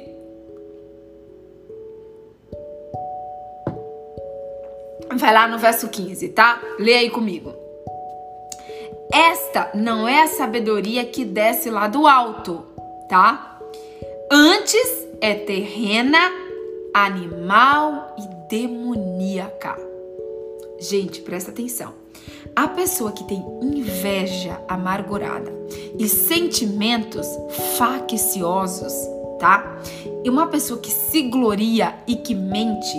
[SPEAKER 1] Vai lá no verso 15, tá? Lê aí comigo. Esta não é a sabedoria que desce lá do alto, tá? Antes é terrena, animal e demoníaca. Gente, presta atenção. A pessoa que tem inveja amargurada e sentimentos facciosos, tá? E uma pessoa que se gloria e que mente,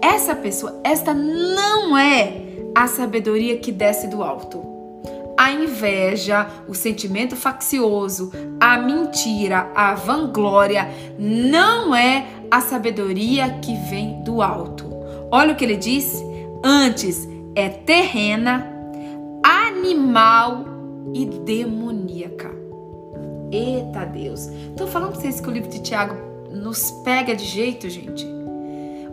[SPEAKER 1] essa pessoa, esta não é a sabedoria que desce do alto a inveja, o sentimento faccioso, a mentira, a vanglória não é a sabedoria que vem do alto. Olha o que ele diz: antes é terrena, animal e demoníaca. Eita Deus! Tô falando pra vocês que o livro de Tiago nos pega de jeito, gente.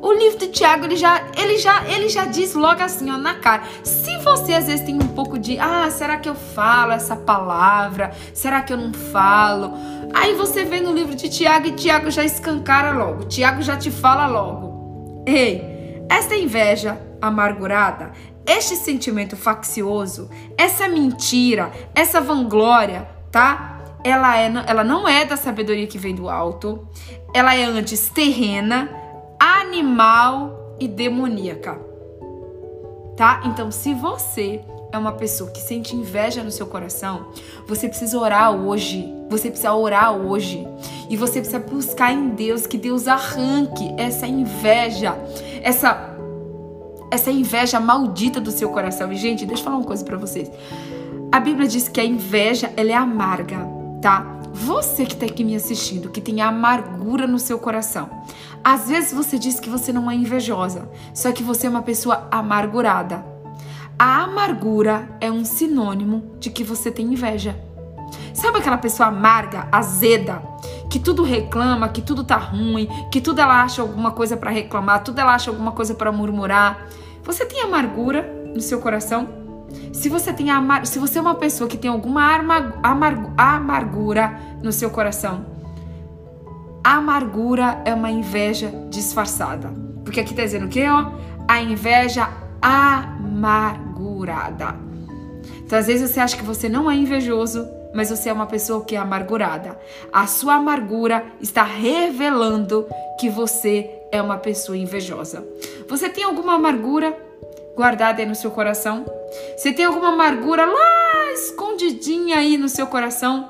[SPEAKER 1] O livro de Tiago, ele já, ele já, ele já diz logo assim, ó, na cara. Se você às vezes tem um pouco de, ah, será que eu falo essa palavra? Será que eu não falo? Aí você vem no livro de Tiago e Tiago já escancara logo. Tiago já te fala logo. Ei, esta inveja amargurada, este sentimento faccioso, essa mentira, essa vanglória, tá? Ela, é, ela não é da sabedoria que vem do alto, ela é antes terrena, animal e demoníaca. Tá? Então, se você é uma pessoa que sente inveja no seu coração, você precisa orar hoje. Você precisa orar hoje. E você precisa buscar em Deus que Deus arranque essa inveja, essa essa inveja maldita do seu coração. E gente, deixa eu falar uma coisa para vocês. A Bíblia diz que a inveja, ela é amarga, tá? Você que está aqui me assistindo, que tem amargura no seu coração. Às vezes você diz que você não é invejosa, só que você é uma pessoa amargurada. A amargura é um sinônimo de que você tem inveja. Sabe aquela pessoa amarga, azeda, que tudo reclama, que tudo tá ruim, que tudo ela acha alguma coisa para reclamar, tudo ela acha alguma coisa para murmurar? Você tem amargura no seu coração? Se você tem amar, se você é uma pessoa que tem alguma arma, amar, amargura no seu coração, amargura é uma inveja disfarçada. Porque aqui está dizendo o quê? Ó? A inveja amargurada. Então, às vezes você acha que você não é invejoso, mas você é uma pessoa que é amargurada. A sua amargura está revelando que você é uma pessoa invejosa. Você tem alguma amargura guardada aí no seu coração? Você tem alguma amargura lá escondidinha aí no seu coração?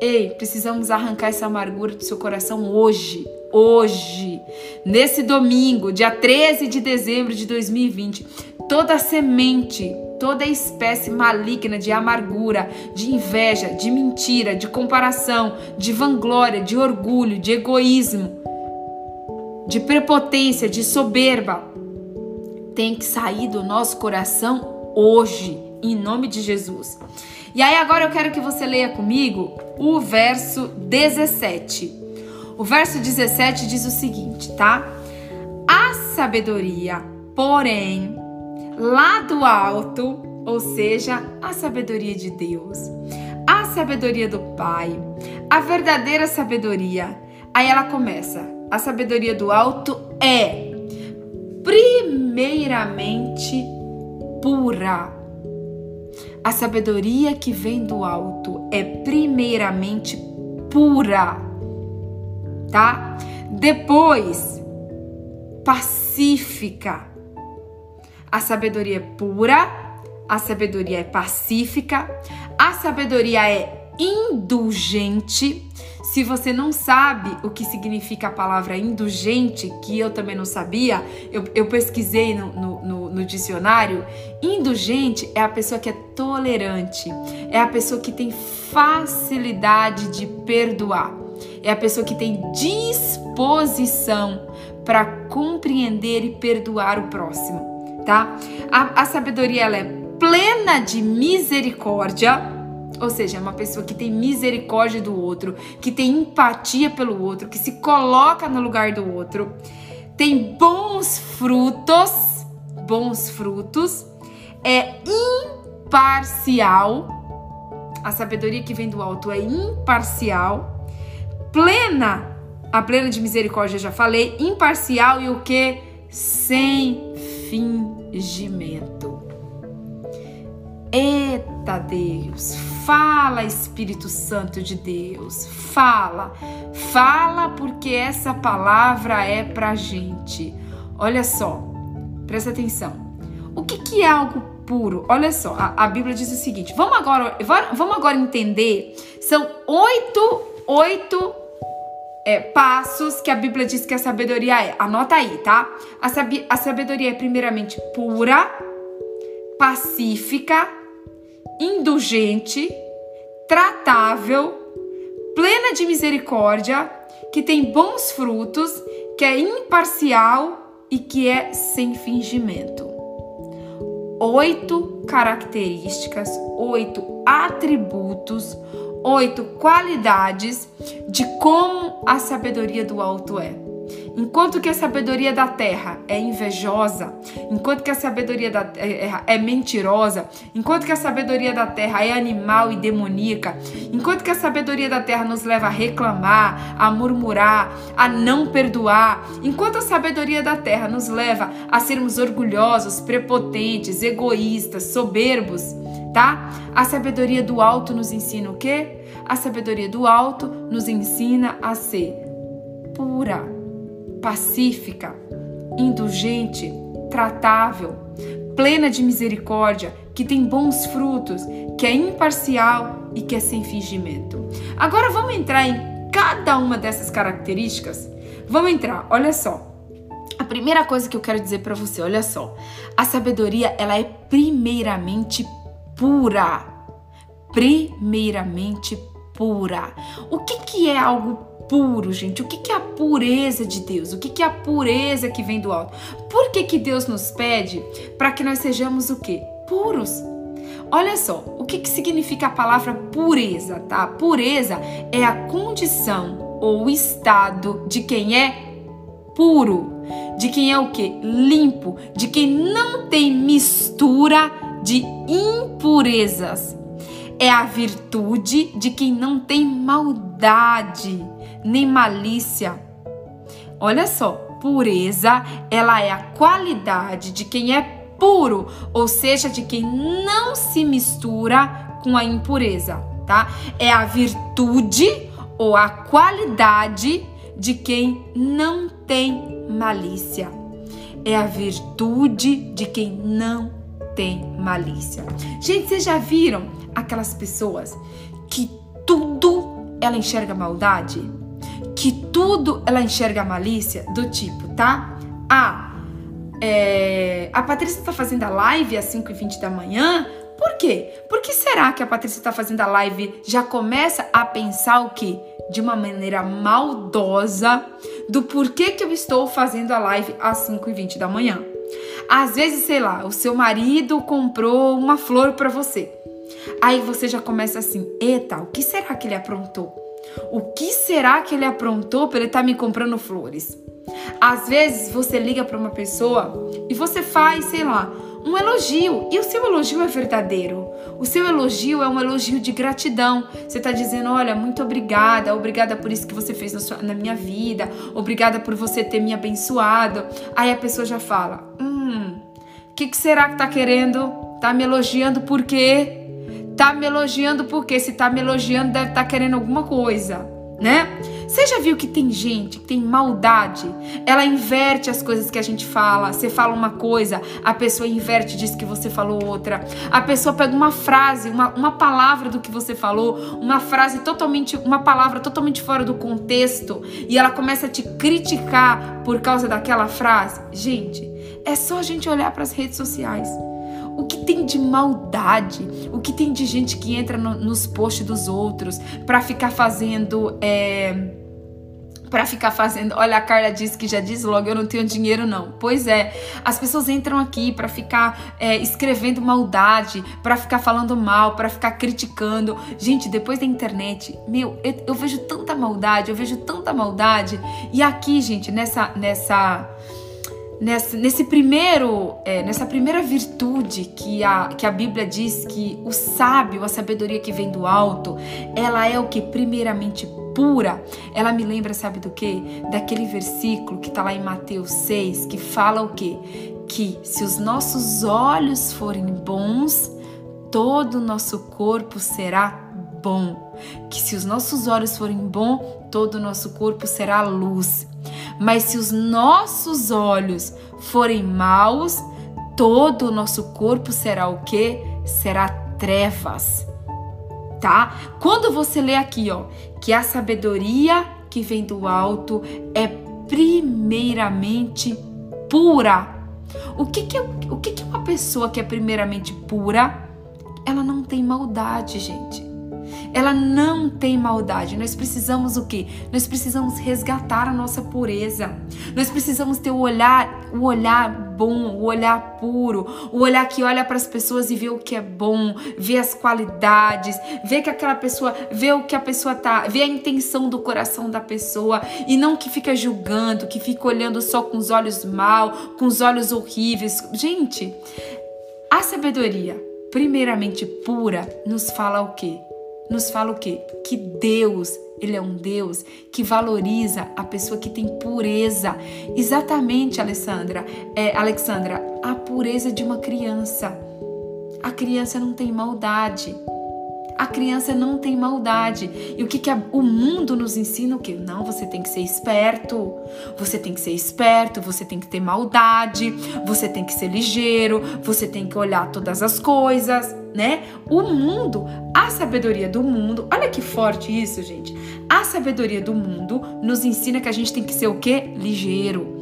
[SPEAKER 1] Ei, precisamos arrancar essa amargura do seu coração hoje. Hoje, nesse domingo, dia 13 de dezembro de 2020, toda semente, toda espécie maligna de amargura, de inveja, de mentira, de comparação, de vanglória, de orgulho, de egoísmo, de prepotência, de soberba, tem que sair do nosso coração hoje, em nome de Jesus. E aí agora eu quero que você leia comigo o verso 17. O verso 17 diz o seguinte, tá? A sabedoria, porém, lá do alto, ou seja, a sabedoria de Deus, a sabedoria do Pai, a verdadeira sabedoria. Aí ela começa: a sabedoria do alto é primeiramente pura. A sabedoria que vem do alto é primeiramente pura, tá? Depois, pacífica. A sabedoria é pura, a sabedoria é pacífica, a sabedoria é indulgente. Se você não sabe o que significa a palavra indulgente, que eu também não sabia, eu, eu pesquisei no, no, no, no dicionário. Indulgente é a pessoa que é tolerante, é a pessoa que tem facilidade de perdoar, é a pessoa que tem disposição para compreender e perdoar o próximo, tá? A, a sabedoria ela é plena de misericórdia ou seja, é uma pessoa que tem misericórdia do outro, que tem empatia pelo outro, que se coloca no lugar do outro, tem bons frutos, bons frutos, é imparcial. A sabedoria que vem do alto é imparcial, plena, a plena de misericórdia já falei, imparcial e o que? Sem fingimento. Eita Deus, fala Espírito Santo de Deus, fala, fala porque essa palavra é pra gente. Olha só, presta atenção. O que, que é algo puro? Olha só, a, a Bíblia diz o seguinte: vamos agora, vamos agora entender. São oito, oito é, passos que a Bíblia diz que a sabedoria é. Anota aí, tá? A, a sabedoria é primeiramente pura, pacífica indulgente, tratável, plena de misericórdia, que tem bons frutos, que é imparcial e que é sem fingimento. Oito características, oito atributos, oito qualidades de como a sabedoria do alto é. Enquanto que a sabedoria da terra é invejosa, enquanto que a sabedoria da terra é, mentirosa, enquanto que a sabedoria da terra é animal e demoníaca, enquanto que a sabedoria da terra nos leva a reclamar, a murmurar, a não perdoar, enquanto a sabedoria da terra nos leva a sermos orgulhosos, prepotentes, egoístas, soberbos, tá? A sabedoria do alto nos ensina o quê? A sabedoria do alto nos ensina a ser pura pacífica, indulgente, tratável, plena de misericórdia, que tem bons frutos, que é imparcial e que é sem fingimento. Agora vamos entrar em cada uma dessas características? Vamos entrar, olha só. A primeira coisa que eu quero dizer para você, olha só. A sabedoria, ela é primeiramente pura. Primeiramente pura. O que que é algo puro, gente. O que é a pureza de Deus? O que é a pureza que vem do alto? Por que, que Deus nos pede para que nós sejamos o quê? Puros. Olha só, o que, que significa a palavra pureza, tá? Pureza é a condição ou estado de quem é puro, de quem é o que? Limpo, de quem não tem mistura de impurezas. É a virtude de quem não tem maldade nem malícia. Olha só, pureza, ela é a qualidade de quem é puro, ou seja, de quem não se mistura com a impureza, tá? É a virtude ou a qualidade de quem não tem malícia. É a virtude de quem não tem malícia. Gente, vocês já viram aquelas pessoas que tudo ela enxerga maldade? Que tudo ela enxerga a malícia do tipo, tá? Ah, é, a Patrícia tá fazendo a live às 5h20 da manhã. Por quê? Por que será que a Patrícia tá fazendo a live já começa a pensar o quê? De uma maneira maldosa do porquê que eu estou fazendo a live às 5h20 da manhã. Às vezes, sei lá, o seu marido comprou uma flor para você. Aí você já começa assim: eita, o que será que ele aprontou? O que será que ele aprontou para ele estar tá me comprando flores? Às vezes você liga para uma pessoa e você faz, sei lá, um elogio. E o seu elogio é verdadeiro. O seu elogio é um elogio de gratidão. Você está dizendo: olha, muito obrigada, obrigada por isso que você fez na, sua, na minha vida, obrigada por você ter me abençoado. Aí a pessoa já fala: hum, o que, que será que tá querendo? Tá me elogiando por quê? Tá me elogiando por quê? Se tá me elogiando, deve estar tá querendo alguma coisa, né? Você já viu que tem gente que tem maldade? Ela inverte as coisas que a gente fala. Você fala uma coisa, a pessoa inverte, diz que você falou outra. A pessoa pega uma frase, uma, uma palavra do que você falou, uma frase totalmente, uma palavra totalmente fora do contexto e ela começa a te criticar por causa daquela frase. Gente, é só a gente olhar para as redes sociais. O que tem de maldade? O que tem de gente que entra no, nos posts dos outros para ficar fazendo. É, para ficar fazendo. Olha, a Carla disse que já diz logo: eu não tenho dinheiro, não. Pois é, as pessoas entram aqui para ficar é, escrevendo maldade, para ficar falando mal, para ficar criticando. Gente, depois da internet, meu, eu, eu, vejo tanta maldade, eu vejo tanta maldade. E aqui, gente, nessa. nessa nesse, nesse primeiro, é, nessa primeira virtude que a, que a Bíblia diz que o sábio, a sabedoria que vem do alto, ela é o que primeiramente pura. Ela me lembra, sabe do que? Daquele versículo que está lá em Mateus 6, que fala o quê? Que se os nossos olhos forem bons, todo o nosso corpo será bom. Que se os nossos olhos forem bons, todo o nosso corpo será luz. Mas se os nossos olhos forem maus, todo o nosso corpo será o que? Será trevas. Tá? Quando você lê aqui, ó, que a sabedoria que vem do alto é primeiramente pura. O que que, é, o que que é uma pessoa que é primeiramente pura? Ela não tem maldade, gente ela não tem maldade. Nós precisamos o quê? Nós precisamos resgatar a nossa pureza. Nós precisamos ter o olhar, o olhar bom, o olhar puro, o olhar que olha para as pessoas e vê o que é bom, vê as qualidades, vê que aquela pessoa, vê o que a pessoa tá, vê a intenção do coração da pessoa e não que fica julgando, que fica olhando só com os olhos mal, com os olhos horríveis. Gente, a sabedoria primeiramente pura nos fala o quê? Nos fala o quê? Que Deus, ele é um Deus que valoriza a pessoa que tem pureza. Exatamente, Alessandra, é, Alexandra, a pureza de uma criança. A criança não tem maldade. A criança não tem maldade. E o que, que a, o mundo nos ensina? O que? Não, você tem que ser esperto. Você tem que ser esperto, você tem que ter maldade, você tem que ser ligeiro, você tem que olhar todas as coisas, né? O mundo, a sabedoria do mundo, olha que forte isso, gente. A sabedoria do mundo nos ensina que a gente tem que ser o quê? Ligeiro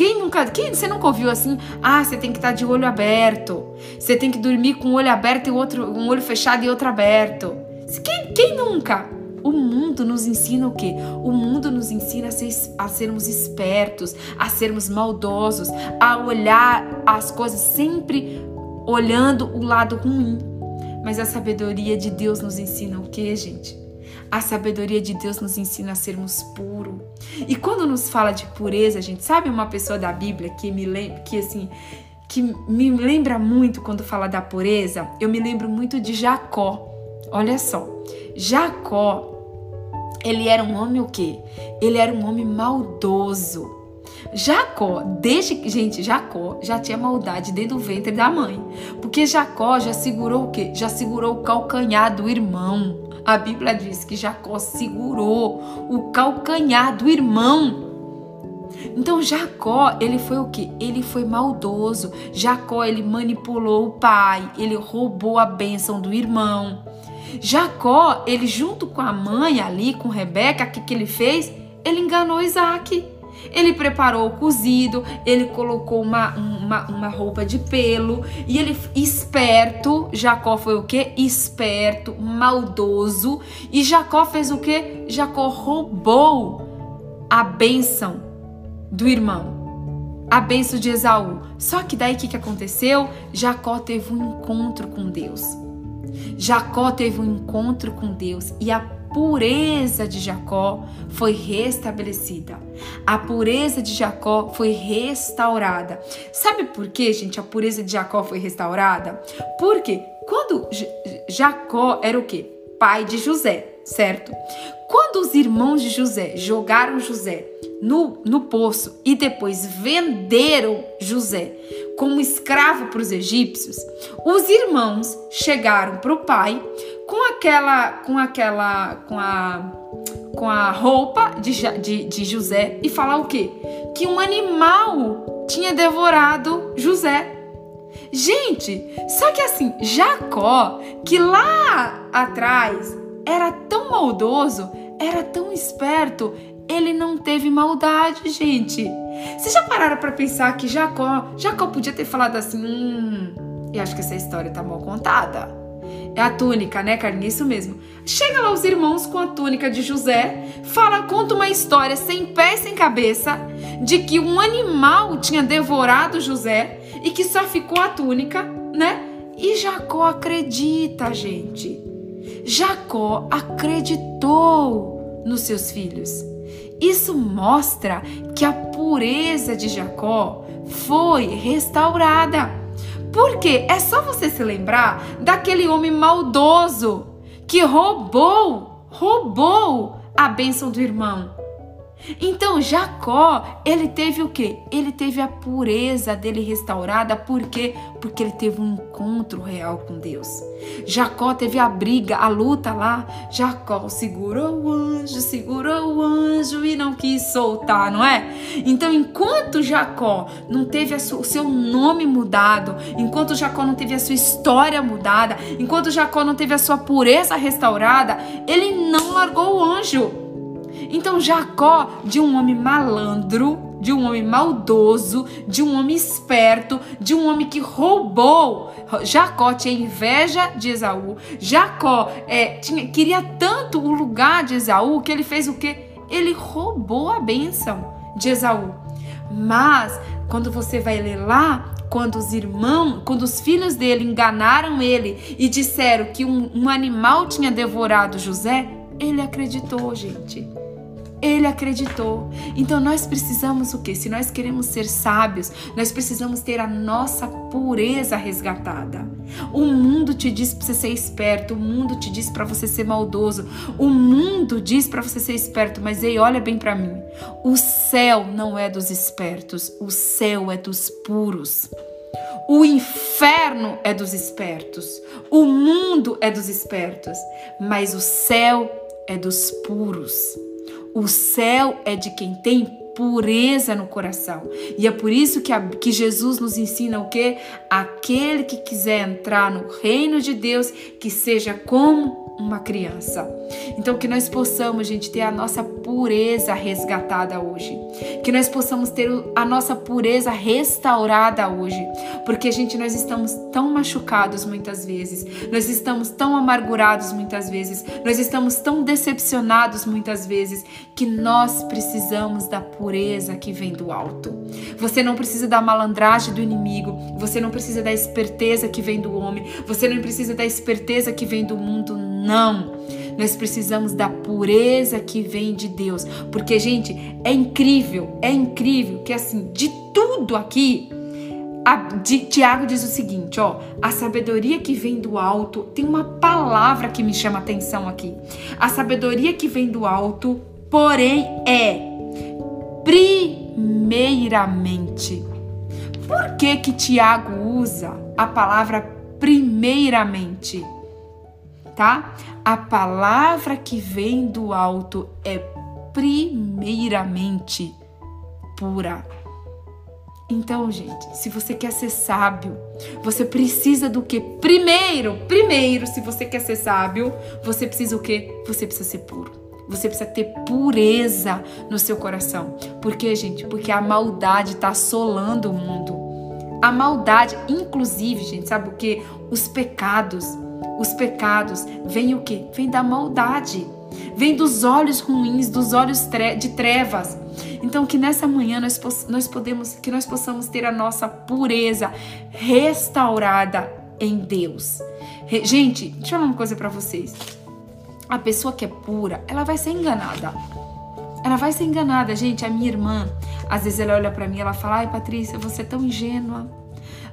[SPEAKER 1] quem nunca, quem você nunca ouviu assim? Ah, você tem que estar de olho aberto. Você tem que dormir com um olho aberto e outro, um olho fechado e outro aberto. Quem, quem nunca? O mundo nos ensina o quê? O mundo nos ensina a, ser, a sermos espertos, a sermos maldosos, a olhar as coisas sempre olhando o lado ruim. Mas a sabedoria de Deus nos ensina o quê, gente? A sabedoria de Deus nos ensina a sermos puros. E quando nos fala de pureza, gente, sabe uma pessoa da Bíblia que me lembra, que assim, que me lembra muito quando fala da pureza? Eu me lembro muito de Jacó. Olha só, Jacó, ele era um homem o quê? Ele era um homem maldoso. Jacó, desde gente, Jacó já tinha maldade dentro do ventre da mãe, porque Jacó já segurou o quê? Já segurou o calcanhar do irmão. A Bíblia diz que Jacó segurou o calcanhar do irmão. Então Jacó, ele foi o que? Ele foi maldoso. Jacó, ele manipulou o pai, ele roubou a bênção do irmão. Jacó, ele junto com a mãe ali, com Rebeca, o que, que ele fez? Ele enganou Isaac. Ele preparou o cozido, ele colocou uma, uma, uma roupa de pelo e ele, esperto, Jacó foi o que? Esperto, maldoso. E Jacó fez o que? Jacó roubou a bênção do irmão, a bênção de Esaú. Só que daí o que, que aconteceu? Jacó teve um encontro com Deus. Jacó teve um encontro com Deus e a pureza de Jacó foi restabelecida. A pureza de Jacó foi restaurada. Sabe por que, gente, a pureza de Jacó foi restaurada? Porque quando Jacó era o quê? Pai de José, certo? Quando os irmãos de José jogaram José no, no poço e depois venderam José como escravo para os egípcios, os irmãos chegaram para o pai com aquela, com aquela, com a, com a roupa de, de, de José e falar o quê? Que um animal tinha devorado José. Gente, só que assim, Jacó, que lá atrás era tão maldoso, era tão esperto, ele não teve maldade, gente. Vocês já pararam para pensar que Jacó, Jacó podia ter falado assim, hum, eu acho que essa história tá mal contada. É a túnica, né, Carlinhos? Isso mesmo. Chega lá os irmãos com a túnica de José, fala, conta uma história sem pé sem cabeça de que um animal tinha devorado José e que só ficou a túnica, né? E Jacó acredita, gente. Jacó acreditou nos seus filhos. Isso mostra que a pureza de Jacó foi restaurada. Porque é só você se lembrar daquele homem maldoso que roubou, roubou a bênção do irmão. Então Jacó, ele teve o quê? Ele teve a pureza dele restaurada, por quê? Porque ele teve um encontro real com Deus. Jacó teve a briga, a luta lá. Jacó segurou o anjo, segurou o anjo e não quis soltar, não é? Então, enquanto Jacó não teve o seu nome mudado, enquanto Jacó não teve a sua história mudada, enquanto Jacó não teve a sua pureza restaurada, ele não largou o anjo. Então Jacó, de um homem malandro, de um homem maldoso, de um homem esperto, de um homem que roubou. Jacó tinha inveja de Esaú. Jacó é, tinha, queria tanto o lugar de Esaú que ele fez o quê? Ele roubou a bênção de Esaú. Mas quando você vai ler lá, quando os irmãos, quando os filhos dele enganaram ele e disseram que um, um animal tinha devorado José, ele acreditou, gente. Ele acreditou. Então nós precisamos o quê? Se nós queremos ser sábios, nós precisamos ter a nossa pureza resgatada. O mundo te diz para você ser esperto, o mundo te diz para você ser maldoso, o mundo diz para você ser esperto, mas ei, olha bem para mim. O céu não é dos espertos, o céu é dos puros. O inferno é dos espertos, o mundo é dos espertos, mas o céu é dos puros. O céu é de quem tem pureza no coração. E é por isso que, a, que Jesus nos ensina o que? Aquele que quiser entrar no reino de Deus, que seja como uma criança. Então que nós possamos, gente, ter a nossa pureza resgatada hoje. Que nós possamos ter a nossa pureza restaurada hoje. Porque, gente, nós estamos tão machucados muitas vezes. Nós estamos tão amargurados muitas vezes. Nós estamos tão decepcionados muitas vezes que nós precisamos da pureza que vem do alto. Você não precisa da malandragem do inimigo, você não precisa da esperteza que vem do homem, você não precisa da esperteza que vem do mundo, não. Nós precisamos da pureza que vem de Deus. Porque, gente, é incrível, é incrível que, assim, de tudo aqui, a, de, Tiago diz o seguinte, ó, a sabedoria que vem do alto, tem uma palavra que me chama atenção aqui. A sabedoria que vem do alto, porém, é primeiramente. Por que que Tiago usa a palavra primeiramente? tá? A palavra que vem do alto é primeiramente pura. Então, gente, se você quer ser sábio, você precisa do que? Primeiro, primeiro, se você quer ser sábio, você precisa o quê? Você precisa ser puro. Você precisa ter pureza no seu coração. Por quê, gente? Porque a maldade está assolando o mundo. A maldade, inclusive, gente, sabe o que? Os pecados os pecados, vem o que? Vem da maldade, vem dos olhos ruins, dos olhos de trevas. Então que nessa manhã nós, nós podemos, que nós possamos ter a nossa pureza restaurada em Deus. Gente, deixa eu falar uma coisa para vocês. A pessoa que é pura, ela vai ser enganada. Ela vai ser enganada, gente. A minha irmã, às vezes ela olha para mim ela fala: Ai, Patrícia, você é tão ingênua.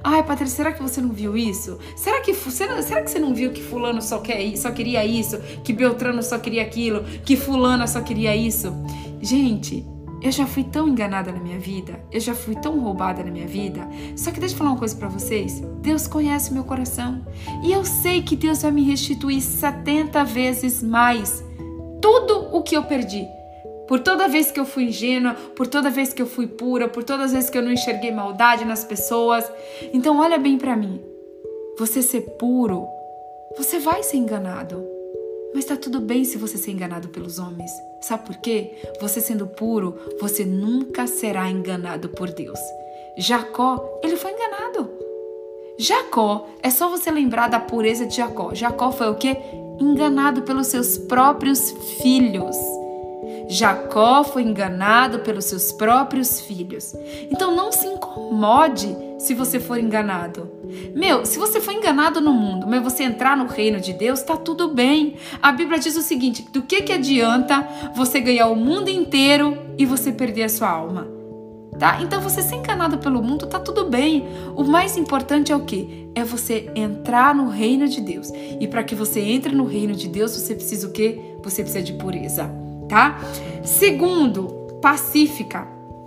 [SPEAKER 1] Ai, Patrícia, será que você não viu isso? Será que, será, será que você não viu que fulano só, quer, só queria isso? Que Beltrano só queria aquilo? Que fulana só queria isso? Gente, eu já fui tão enganada na minha vida, eu já fui tão roubada na minha vida. Só que deixa eu falar uma coisa para vocês. Deus conhece o meu coração. E eu sei que Deus vai me restituir 70 vezes mais tudo o que eu perdi. Por toda vez que eu fui ingênua, por toda vez que eu fui pura, por todas as vezes que eu não enxerguei maldade nas pessoas. Então olha bem para mim. Você ser puro, você vai ser enganado. Mas tá tudo bem se você ser enganado pelos homens. Sabe por quê? Você sendo puro, você nunca será enganado por Deus. Jacó, ele foi enganado. Jacó, é só você lembrar da pureza de Jacó. Jacó foi o quê? Enganado pelos seus próprios filhos. Jacó foi enganado pelos seus próprios filhos. Então não se incomode se você for enganado. Meu, se você for enganado no mundo, mas você entrar no reino de Deus, tá tudo bem. A Bíblia diz o seguinte: do que que adianta você ganhar o mundo inteiro e você perder a sua alma? Tá? Então você ser enganado pelo mundo tá tudo bem. O mais importante é o que? É você entrar no reino de Deus. E para que você entre no reino de Deus, você precisa o quê? Você precisa de pureza tá? Segundo, pacífica.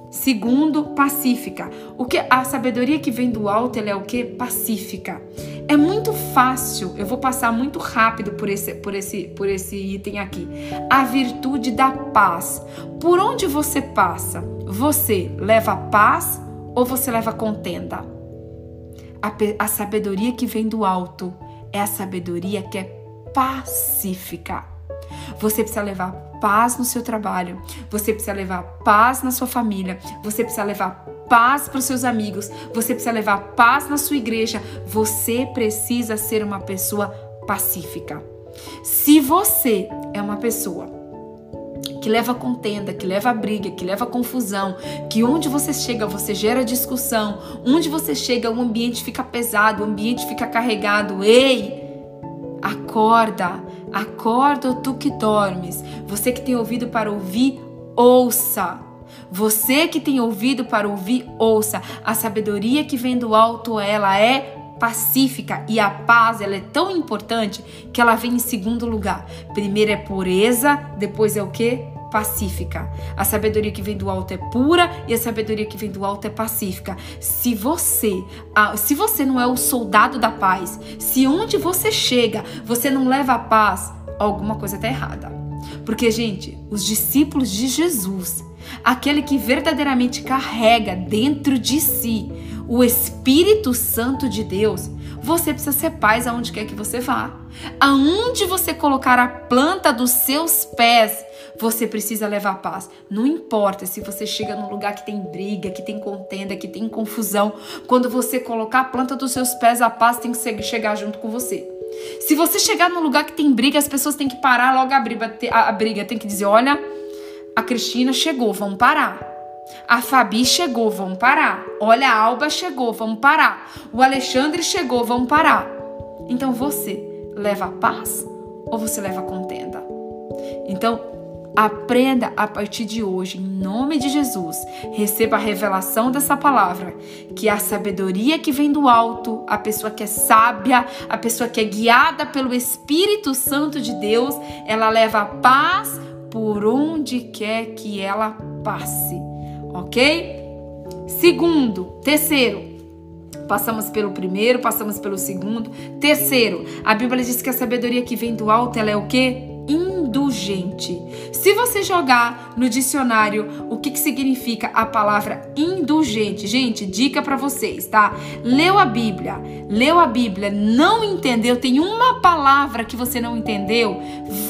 [SPEAKER 1] Segundo, pacífica. O que a sabedoria que vem do alto, ela é o que? Pacífica. É muito fácil, eu vou passar muito rápido por esse, por esse, por esse item aqui. A virtude da paz. Por onde você passa, você leva paz ou você leva contenda? A, a sabedoria que vem do alto é a sabedoria que é pacífica. Você precisa levar paz no seu trabalho, você precisa levar paz na sua família, você precisa levar paz para os seus amigos, você precisa levar paz na sua igreja, você precisa ser uma pessoa pacífica. Se você é uma pessoa que leva contenda, que leva briga, que leva confusão, que onde você chega você gera discussão, onde você chega o ambiente fica pesado, o ambiente fica carregado. Ei, acorda, Acorda, tu que dormes. Você que tem ouvido para ouvir, ouça. Você que tem ouvido para ouvir, ouça. A sabedoria que vem do alto, ela é pacífica e a paz, ela é tão importante que ela vem em segundo lugar. Primeiro é pureza, depois é o que? Pacífica. A sabedoria que vem do alto é pura e a sabedoria que vem do alto é pacífica. Se você, se você não é o soldado da paz, se onde você chega, você não leva a paz, alguma coisa está errada. Porque, gente, os discípulos de Jesus, aquele que verdadeiramente carrega dentro de si o Espírito Santo de Deus, você precisa ser paz aonde quer que você vá. Aonde você colocar a planta dos seus pés, você precisa levar paz. Não importa se você chega num lugar que tem briga, que tem contenda, que tem confusão. Quando você colocar a planta dos seus pés, a paz tem que chegar junto com você. Se você chegar num lugar que tem briga, as pessoas têm que parar logo a briga. A briga tem que dizer: olha, a Cristina chegou, vamos parar. A Fabi chegou, vamos parar. Olha, a Alba chegou, vamos parar. O Alexandre chegou, vamos parar. Então você leva paz ou você leva contenda? Então, Aprenda a partir de hoje, em nome de Jesus. Receba a revelação dessa palavra, que a sabedoria que vem do alto, a pessoa que é sábia, a pessoa que é guiada pelo Espírito Santo de Deus, ela leva a paz por onde quer que ela passe. OK? Segundo, terceiro, Passamos pelo primeiro, passamos pelo segundo. Terceiro, a Bíblia diz que a sabedoria que vem do alto, ela é o quê? Indulgente. Se você jogar no dicionário o que, que significa a palavra indulgente, gente, dica para vocês, tá? Leu a Bíblia, leu a Bíblia, não entendeu, tem uma palavra que você não entendeu,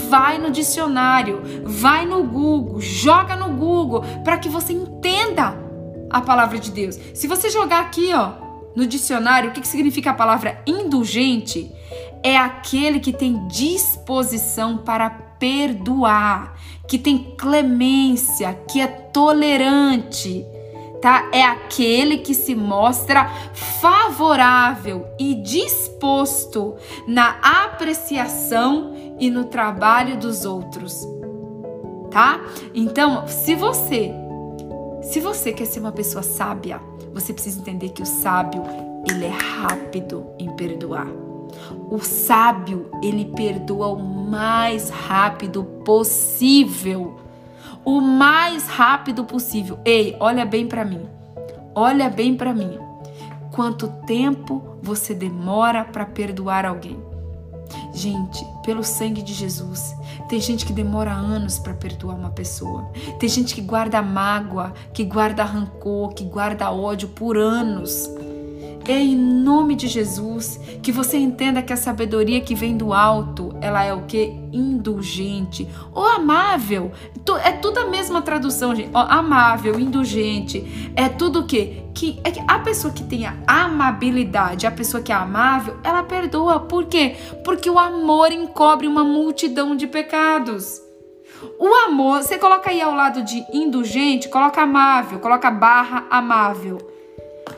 [SPEAKER 1] vai no dicionário, vai no Google, joga no Google para que você entenda a palavra de Deus. Se você jogar aqui, ó, no dicionário, o que, que significa a palavra indulgente? É aquele que tem disposição para perdoar, que tem clemência, que é tolerante, tá? É aquele que se mostra favorável e disposto na apreciação e no trabalho dos outros. Tá? Então, se você se você quer ser uma pessoa sábia, você precisa entender que o sábio, ele é rápido em perdoar. O sábio, ele perdoa o mais rápido possível. O mais rápido possível. Ei, olha bem para mim. Olha bem para mim. Quanto tempo você demora para perdoar alguém? Gente, pelo sangue de Jesus, tem gente que demora anos para perdoar uma pessoa. Tem gente que guarda mágoa, que guarda rancor, que guarda ódio por anos. É em nome de Jesus que você entenda que a sabedoria que vem do alto, ela é o que? Indulgente ou amável. É tudo a mesma tradução, gente. amável, indulgente. É tudo o quê? Que, é que a pessoa que tem a amabilidade, a pessoa que é amável, ela perdoa. Por quê? Porque o amor encobre uma multidão de pecados. O amor, você coloca aí ao lado de indulgente, coloca amável, coloca barra amável.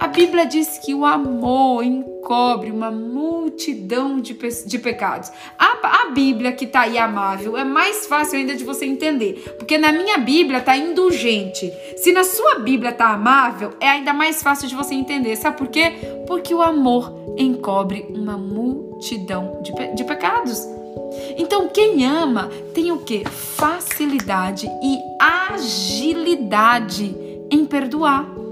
[SPEAKER 1] A Bíblia diz que o amor encobre uma multidão de, pe de pecados. A, a Bíblia que está aí amável é mais fácil ainda de você entender, porque na minha Bíblia está indulgente. Se na sua Bíblia está amável, é ainda mais fácil de você entender. Sabe por quê? Porque o amor encobre uma multidão de, pe de pecados. Então, quem ama tem o que? Facilidade e agilidade em perdoar.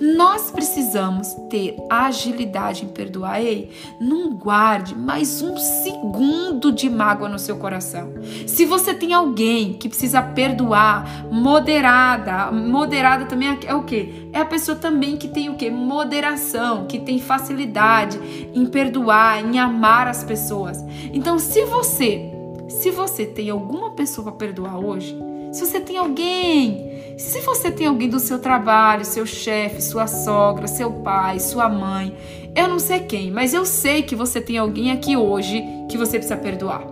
[SPEAKER 1] Nós precisamos ter agilidade em perdoar. Ei, não guarde mais um segundo de mágoa no seu coração. Se você tem alguém que precisa perdoar, moderada, moderada também é, o que? É a pessoa também que tem o que? Moderação, que tem facilidade em perdoar, em amar as pessoas. Então, se você, se você tem alguma pessoa para perdoar hoje, se você tem alguém, se você tem alguém do seu trabalho, seu chefe, sua sogra, seu pai, sua mãe, eu não sei quem, mas eu sei que você tem alguém aqui hoje que você precisa perdoar.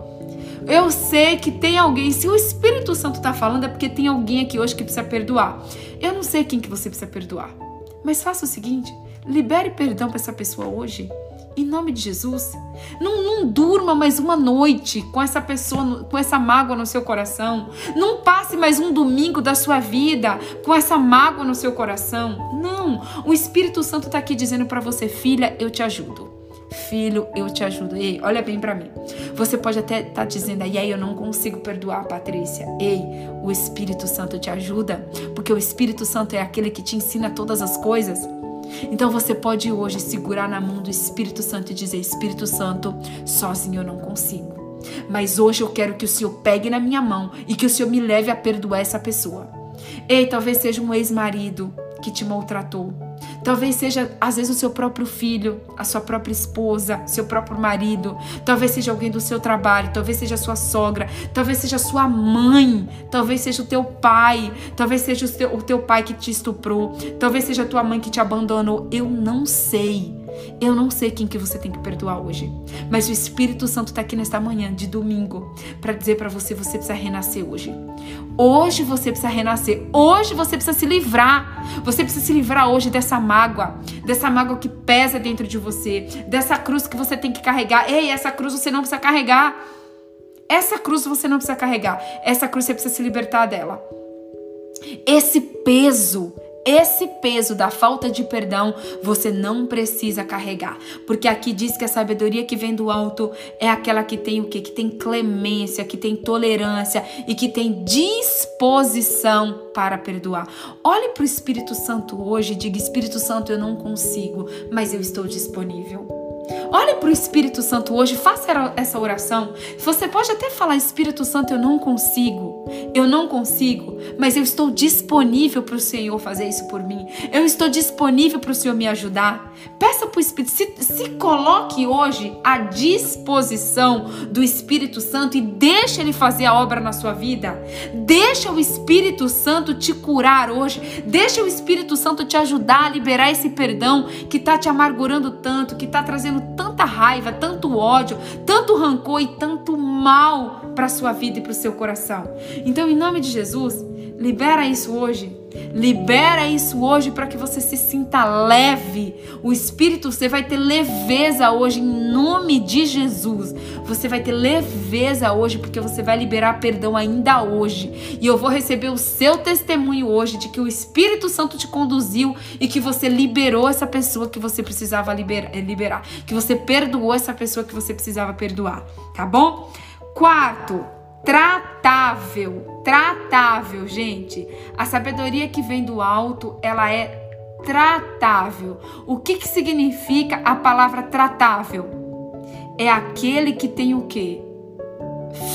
[SPEAKER 1] Eu sei que tem alguém, se o Espírito Santo está falando é porque tem alguém aqui hoje que precisa perdoar. Eu não sei quem que você precisa perdoar, mas faça o seguinte, libere perdão para essa pessoa hoje. Em nome de Jesus. Não, não durma mais uma noite com essa pessoa, com essa mágoa no seu coração. Não passe mais um domingo da sua vida com essa mágoa no seu coração. Não. O Espírito Santo está aqui dizendo para você, filha, eu te ajudo. Filho, eu te ajudo. Ei, olha bem para mim. Você pode até estar tá dizendo aí, aí eu não consigo perdoar, Patrícia. Ei, o Espírito Santo te ajuda, porque o Espírito Santo é aquele que te ensina todas as coisas. Então você pode hoje segurar na mão do Espírito Santo e dizer: Espírito Santo, sozinho eu não consigo. Mas hoje eu quero que o Senhor pegue na minha mão e que o Senhor me leve a perdoar essa pessoa. Ei, talvez seja um ex-marido que te maltratou. Talvez seja, às vezes, o seu próprio filho, a sua própria esposa, seu próprio marido. Talvez seja alguém do seu trabalho. Talvez seja sua sogra. Talvez seja sua mãe. Talvez seja o teu pai. Talvez seja o teu, o teu pai que te estuprou. Talvez seja a tua mãe que te abandonou. Eu não sei. Eu não sei quem que você tem que perdoar hoje, mas o Espírito Santo está aqui nesta manhã de domingo para dizer para você você precisa renascer hoje. Hoje você precisa renascer. Hoje você precisa se livrar. Você precisa se livrar hoje dessa mágoa, dessa mágoa que pesa dentro de você, dessa cruz que você tem que carregar. Ei, essa cruz você não precisa carregar. Essa cruz você não precisa carregar. Essa cruz você precisa se libertar dela. Esse peso esse peso da falta de perdão você não precisa carregar, porque aqui diz que a sabedoria que vem do alto é aquela que tem o quê? Que tem clemência, que tem tolerância e que tem disposição para perdoar. Olhe para o Espírito Santo hoje e diga: Espírito Santo, eu não consigo, mas eu estou disponível. Olhe para o Espírito Santo hoje, faça essa oração. Você pode até falar: Espírito Santo, eu não consigo, eu não consigo, mas eu estou disponível para o Senhor fazer isso por mim. Eu estou disponível para o Senhor me ajudar. Peça para o Espírito, se, se coloque hoje à disposição do Espírito Santo e deixe ele fazer a obra na sua vida. Deixa o Espírito Santo te curar hoje. Deixa o Espírito Santo te ajudar a liberar esse perdão que está te amargurando tanto, que está trazendo tanta raiva, tanto ódio, tanto rancor e tanto mal para sua vida e para o seu coração. Então, em nome de Jesus, Libera isso hoje. Libera isso hoje para que você se sinta leve. O Espírito, você vai ter leveza hoje em nome de Jesus. Você vai ter leveza hoje porque você vai liberar perdão ainda hoje. E eu vou receber o seu testemunho hoje de que o Espírito Santo te conduziu e que você liberou essa pessoa que você precisava liberar, liberar que você perdoou essa pessoa que você precisava perdoar, tá bom? Quarto, tratável. Tratável, gente. A sabedoria que vem do alto, ela é tratável. O que, que significa a palavra tratável? É aquele que tem o quê?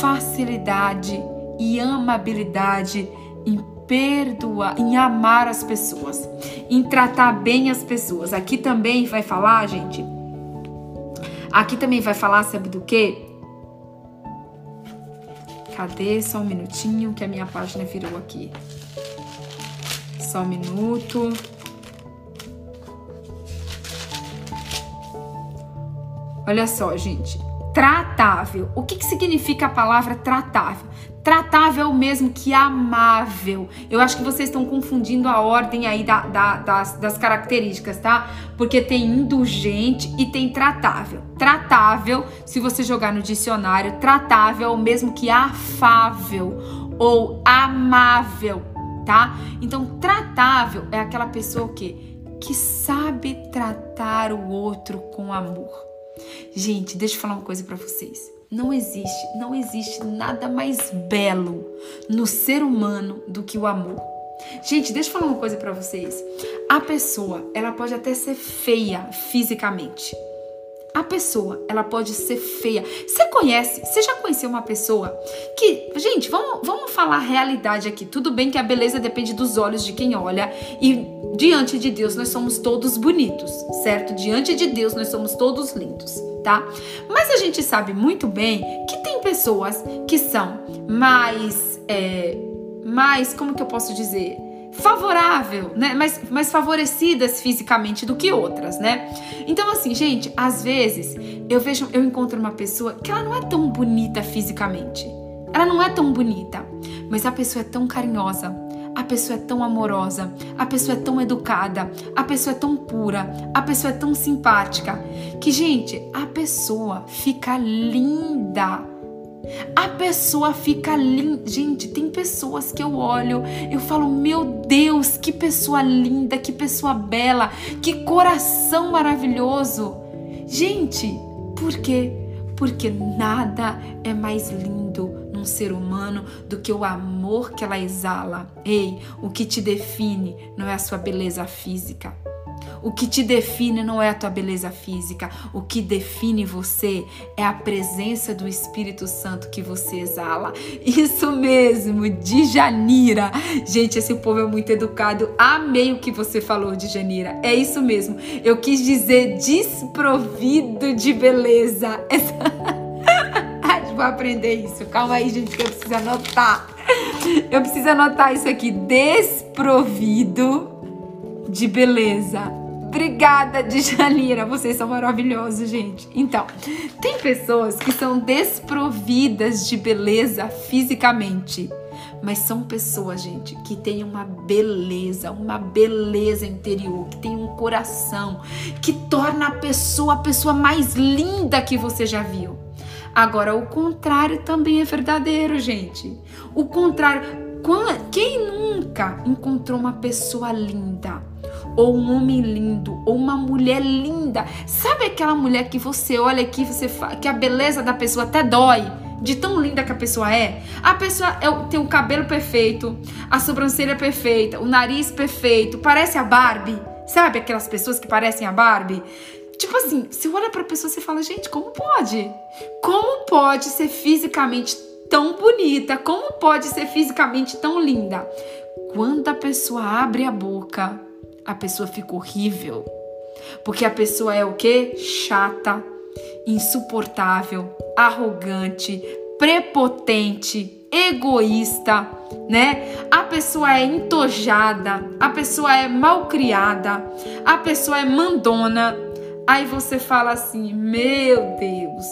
[SPEAKER 1] Facilidade e amabilidade em perdoar, em amar as pessoas, em tratar bem as pessoas. Aqui também vai falar, gente. Aqui também vai falar, sabe do quê? Cadê? Só um minutinho que a minha página virou aqui. Só um minuto. Olha só, gente. Tratável. O que, que significa a palavra tratável? Tratável é o mesmo que amável. Eu acho que vocês estão confundindo a ordem aí da, da, das, das características, tá? Porque tem indulgente e tem tratável. Tratável, se você jogar no dicionário, tratável é o mesmo que afável ou amável, tá? Então, tratável é aquela pessoa que, que sabe tratar o outro com amor. Gente, deixa eu falar uma coisa para vocês. Não existe, não existe nada mais belo no ser humano do que o amor. Gente, deixa eu falar uma coisa para vocês. A pessoa, ela pode até ser feia fisicamente. A pessoa, ela pode ser feia. Você conhece, você já conheceu uma pessoa que, gente, vamos, vamos falar a realidade aqui. Tudo bem que a beleza depende dos olhos de quem olha e diante de Deus nós somos todos bonitos, certo? Diante de Deus nós somos todos lindos tá? Mas a gente sabe muito bem que tem pessoas que são mais, é, mais, como que eu posso dizer? Favorável, né? Mais, mais favorecidas fisicamente do que outras, né? Então, assim, gente, às vezes eu vejo, eu encontro uma pessoa que ela não é tão bonita fisicamente. Ela não é tão bonita, mas a pessoa é tão carinhosa, a pessoa é tão amorosa, a pessoa é tão educada, a pessoa é tão pura, a pessoa é tão simpática, que, gente, a pessoa fica linda. A pessoa fica linda. Gente, tem pessoas que eu olho, eu falo, meu Deus, que pessoa linda, que pessoa bela, que coração maravilhoso. Gente, por quê? Porque nada é mais lindo um ser humano do que o amor que ela exala. Ei, o que te define não é a sua beleza física. O que te define não é a tua beleza física, o que define você é a presença do Espírito Santo que você exala. Isso mesmo, de Janira. Gente, esse povo é muito educado. Amei o que você falou de Janira. É isso mesmo. Eu quis dizer desprovido de beleza. Vou aprender isso. Calma aí, gente, que eu preciso anotar. Eu preciso anotar isso aqui. Desprovido de beleza. Obrigada, Djalira. Vocês são maravilhosos, gente. Então, tem pessoas que são desprovidas de beleza fisicamente. Mas são pessoas, gente, que têm uma beleza, uma beleza interior, que tem um coração, que torna a pessoa a pessoa mais linda que você já viu. Agora, o contrário também é verdadeiro, gente. O contrário, quem nunca encontrou uma pessoa linda? Ou um homem lindo, ou uma mulher linda. Sabe aquela mulher que você olha aqui, você que a beleza da pessoa até dói? de tão linda que a pessoa é. A pessoa é, tem o cabelo perfeito, a sobrancelha perfeita, o nariz perfeito, parece a Barbie. Sabe aquelas pessoas que parecem a Barbie? Tipo assim, você olha pra pessoa e fala, gente, como pode? Como pode ser fisicamente tão bonita? Como pode ser fisicamente tão linda? Quando a pessoa abre a boca, a pessoa fica horrível. Porque a pessoa é o quê? Chata, insuportável, arrogante, prepotente, egoísta, né? A pessoa é entojada, a pessoa é malcriada, a pessoa é mandona, Aí você fala assim: Meu Deus,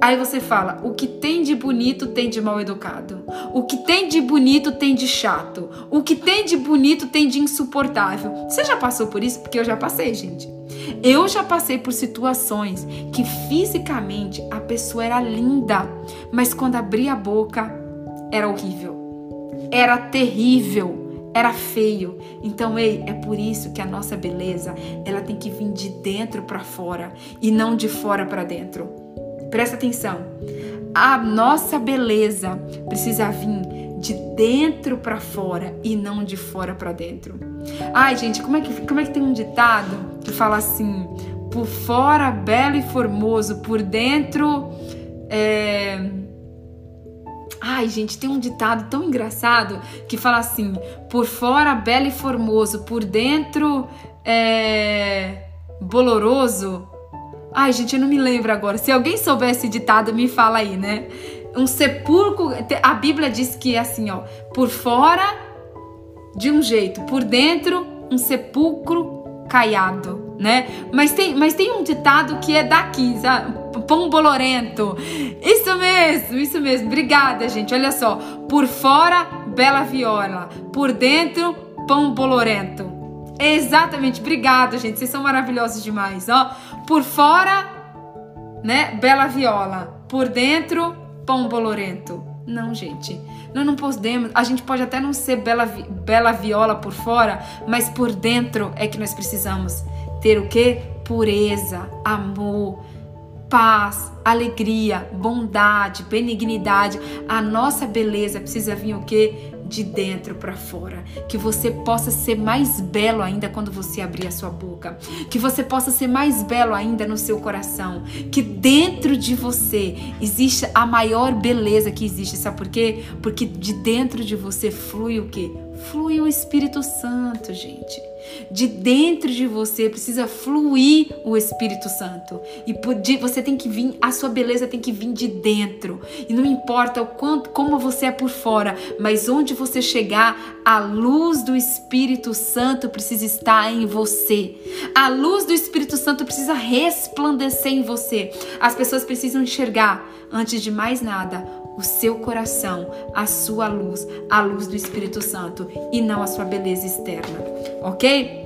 [SPEAKER 1] Aí você fala: o que tem de bonito tem de mal educado. O que tem de bonito tem de chato. O que tem de bonito tem de insuportável. Você já passou por isso? Porque eu já passei, gente. Eu já passei por situações que fisicamente a pessoa era linda, mas quando abria a boca era horrível. Era terrível, era feio. Então, ei, é por isso que a nossa beleza, ela tem que vir de dentro para fora e não de fora para dentro. Presta atenção. A nossa beleza precisa vir de dentro para fora e não de fora para dentro. Ai, gente, como é que como é que tem um ditado que fala assim: por fora belo e formoso, por dentro é... Ai, gente, tem um ditado tão engraçado que fala assim: por fora belo e formoso, por dentro é boloroso. Ai, gente, eu não me lembro agora. Se alguém souber esse ditado, me fala aí, né? Um sepulcro. A Bíblia diz que é assim, ó. Por fora, de um jeito. Por dentro, um sepulcro caiado, né? Mas tem, mas tem um ditado que é daqui, sabe? Pão bolorento. Isso mesmo, isso mesmo. Obrigada, gente. Olha só. Por fora, bela viola. Por dentro, pão bolorento. Exatamente. Obrigada, gente. Vocês são maravilhosos demais, ó. Por fora, né, bela viola. Por dentro, pão bolorento. Não, gente. Nós não podemos. A gente pode até não ser bela, bela viola por fora, mas por dentro é que nós precisamos ter o quê? Pureza, amor, paz, alegria, bondade, benignidade. A nossa beleza precisa vir o quê? de dentro para fora. Que você possa ser mais belo ainda quando você abrir a sua boca. Que você possa ser mais belo ainda no seu coração. Que dentro de você existe a maior beleza que existe. Sabe por quê? Porque de dentro de você flui o quê? Flui o Espírito Santo, gente. De dentro de você precisa fluir o Espírito Santo. E você tem que vir, a sua beleza tem que vir de dentro. E não importa o quanto, como você é por fora, mas onde você chegar, a luz do Espírito Santo precisa estar em você. A luz do Espírito Santo precisa resplandecer em você. As pessoas precisam enxergar, antes de mais nada, o seu coração, a sua luz, a luz do Espírito Santo e não a sua beleza externa, ok?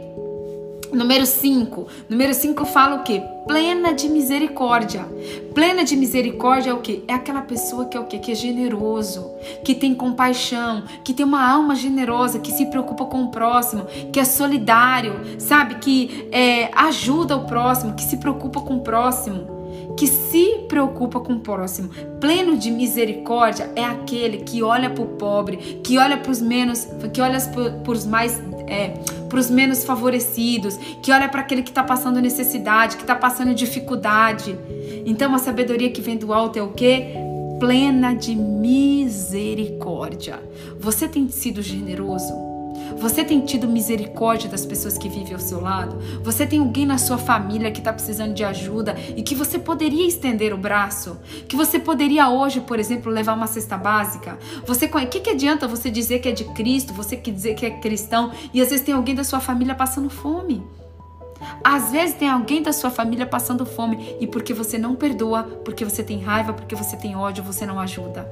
[SPEAKER 1] Número 5. Número 5 fala o quê? Plena de misericórdia. Plena de misericórdia é o quê? É aquela pessoa que é o quê? Que é generoso, que tem compaixão, que tem uma alma generosa, que se preocupa com o próximo, que é solidário, sabe? Que é, ajuda o próximo, que se preocupa com o próximo que se preocupa com o próximo. Pleno de misericórdia é aquele que olha para o pobre, que olha para os menos, que olha para os mais é, para os menos favorecidos, que olha para aquele que está passando necessidade, que está passando dificuldade. Então a sabedoria que vem do alto é o que? Plena de misericórdia. Você tem sido generoso? Você tem tido misericórdia das pessoas que vivem ao seu lado? Você tem alguém na sua família que está precisando de ajuda e que você poderia estender o braço? Que você poderia hoje, por exemplo, levar uma cesta básica? Você, o que, que adianta você dizer que é de Cristo, você que dizer que é cristão e às vezes tem alguém da sua família passando fome? Às vezes tem alguém da sua família passando fome e porque você não perdoa, porque você tem raiva, porque você tem ódio, você não ajuda.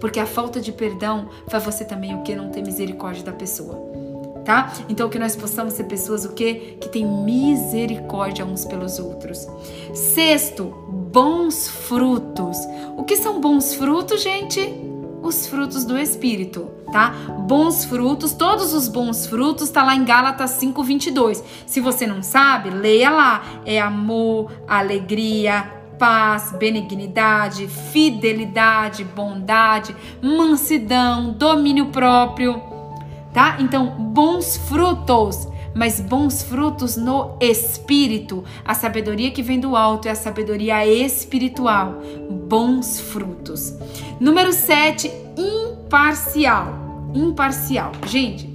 [SPEAKER 1] Porque a falta de perdão faz você também o que? Não ter misericórdia da pessoa. Tá? Então que nós possamos ser pessoas o que? Que tem misericórdia uns pelos outros. Sexto, bons frutos. O que são bons frutos, gente? Os frutos do Espírito, tá? Bons frutos, todos os bons frutos tá lá em Gálatas 5:22. Se você não sabe, leia lá. É amor, alegria, paz, benignidade, fidelidade, bondade, mansidão, domínio próprio, tá? Então, bons frutos, mas bons frutos no espírito. A sabedoria que vem do alto é a sabedoria espiritual. Bons frutos. Número 7, imparcial. Imparcial. Gente,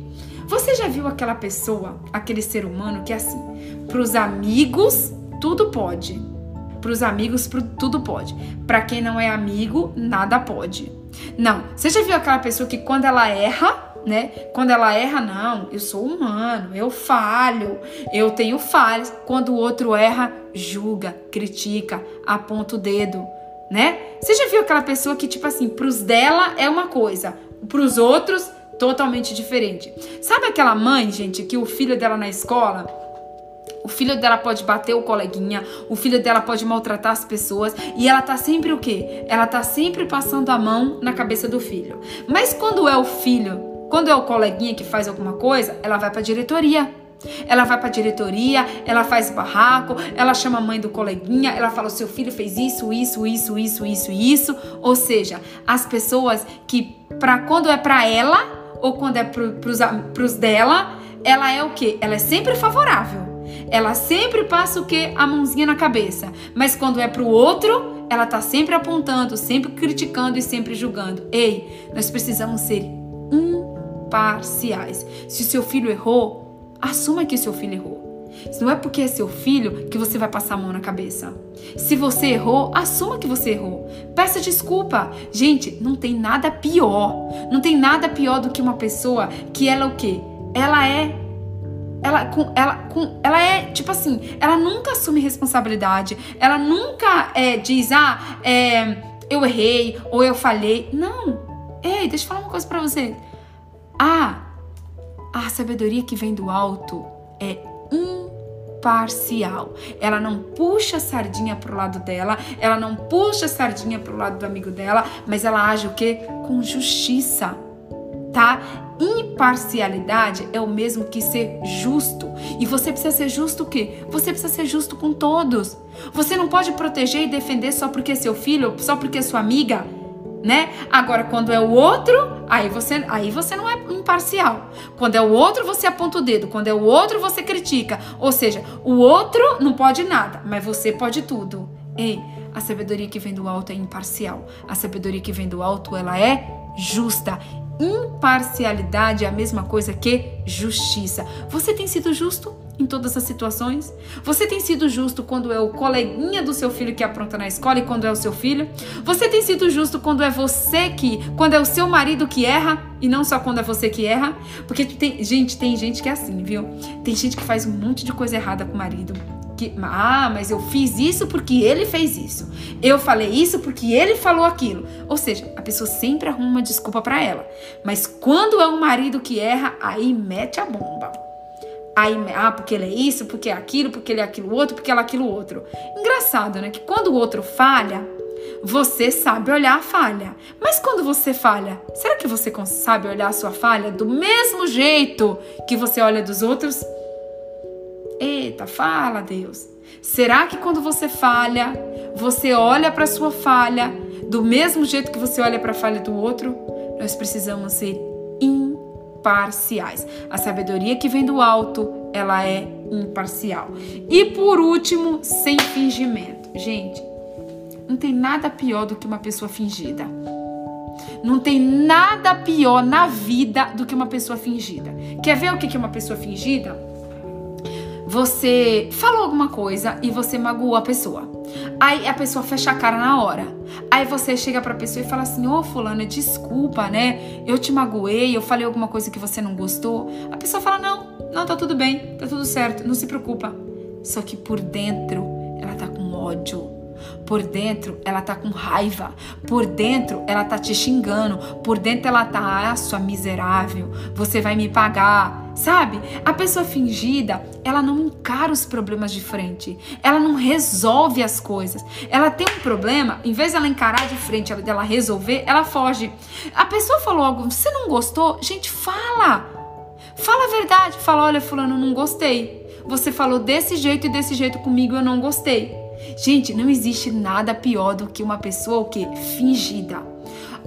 [SPEAKER 1] você já viu aquela pessoa, aquele ser humano que é assim, para os amigos tudo pode para os amigos, pro, tudo pode. Para quem não é amigo, nada pode. Não. Você já viu aquela pessoa que quando ela erra, né? Quando ela erra, não, eu sou humano, eu falho, eu tenho falhas. Quando o outro erra, julga, critica, aponta o dedo. né? Você já viu aquela pessoa que, tipo assim, pros dela é uma coisa, pros outros, totalmente diferente. Sabe aquela mãe, gente, que o filho dela na escola o filho dela pode bater o coleguinha, o filho dela pode maltratar as pessoas e ela tá sempre o quê? Ela tá sempre passando a mão na cabeça do filho. Mas quando é o filho, quando é o coleguinha que faz alguma coisa, ela vai para diretoria. Ela vai para diretoria, ela faz barraco, ela chama a mãe do coleguinha, ela fala: seu filho fez isso, isso, isso, isso, isso, isso. Ou seja, as pessoas que, para quando é para ela ou quando é para pros dela, ela é o quê? Ela é sempre favorável. Ela sempre passa o quê? A mãozinha na cabeça. Mas quando é pro outro, ela tá sempre apontando, sempre criticando e sempre julgando. Ei, nós precisamos ser imparciais. Se o seu filho errou, assuma que o seu filho errou. Não é porque é seu filho que você vai passar a mão na cabeça. Se você errou, assuma que você errou. Peça desculpa. Gente, não tem nada pior. Não tem nada pior do que uma pessoa que ela o quê? Ela é ela, com, ela, com, ela é, tipo assim, ela nunca assume responsabilidade, ela nunca é, diz, ah, é, eu errei ou eu falhei. Não. Ei, deixa eu falar uma coisa pra você. Ah, a sabedoria que vem do alto é imparcial. Ela não puxa a sardinha pro lado dela, ela não puxa a sardinha pro lado do amigo dela, mas ela age o quê? Com justiça, tá? Imparcialidade é o mesmo que ser justo. E você precisa ser justo o quê? Você precisa ser justo com todos. Você não pode proteger e defender só porque é seu filho, só porque é sua amiga, né? Agora quando é o outro, aí você, aí você não é imparcial. Quando é o outro, você aponta o dedo. Quando é o outro, você critica. Ou seja, o outro não pode nada, mas você pode tudo. Ei, a sabedoria que vem do alto é imparcial. A sabedoria que vem do alto, ela é justa imparcialidade é a mesma coisa que justiça. Você tem sido justo em todas as situações? Você tem sido justo quando é o coleguinha do seu filho que apronta na escola e quando é o seu filho? Você tem sido justo quando é você que, quando é o seu marido que erra e não só quando é você que erra? Porque tem, gente, tem gente que é assim, viu? Tem gente que faz um monte de coisa errada com o marido que, ah, mas eu fiz isso porque ele fez isso. Eu falei isso porque ele falou aquilo. Ou seja, a pessoa sempre arruma uma desculpa para ela. Mas quando é um marido que erra, aí mete a bomba. Aí, ah, porque ele é isso, porque é aquilo, porque ele é aquilo outro, porque ela é aquilo outro. Engraçado, né? Que quando o outro falha, você sabe olhar a falha. Mas quando você falha, será que você sabe olhar a sua falha do mesmo jeito que você olha dos outros? Eita, fala, Deus. Será que quando você falha, você olha para sua falha do mesmo jeito que você olha para a falha do outro? Nós precisamos ser imparciais. A sabedoria que vem do alto, ela é imparcial. E por último, sem fingimento. Gente, não tem nada pior do que uma pessoa fingida. Não tem nada pior na vida do que uma pessoa fingida. Quer ver o que é uma pessoa fingida? Você falou alguma coisa e você magoou a pessoa. Aí a pessoa fecha a cara na hora. Aí você chega pra pessoa e fala assim: Ô, oh, Fulana, desculpa, né? Eu te magoei, eu falei alguma coisa que você não gostou. A pessoa fala: Não, não, tá tudo bem, tá tudo certo, não se preocupa. Só que por dentro ela tá com ódio por dentro, ela tá com raiva. Por dentro, ela tá te xingando. Por dentro, ela tá, ah, sua miserável, você vai me pagar. Sabe? A pessoa fingida, ela não encara os problemas de frente. Ela não resolve as coisas. Ela tem um problema, em vez dela encarar de frente, dela resolver, ela foge. A pessoa falou algo, você não gostou? Gente, fala. Fala a verdade. Fala, olha, fulano, não gostei. Você falou desse jeito e desse jeito comigo, eu não gostei. Gente, não existe nada pior do que uma pessoa o que fingida.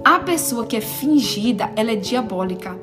[SPEAKER 1] A pessoa que é fingida, ela é diabólica.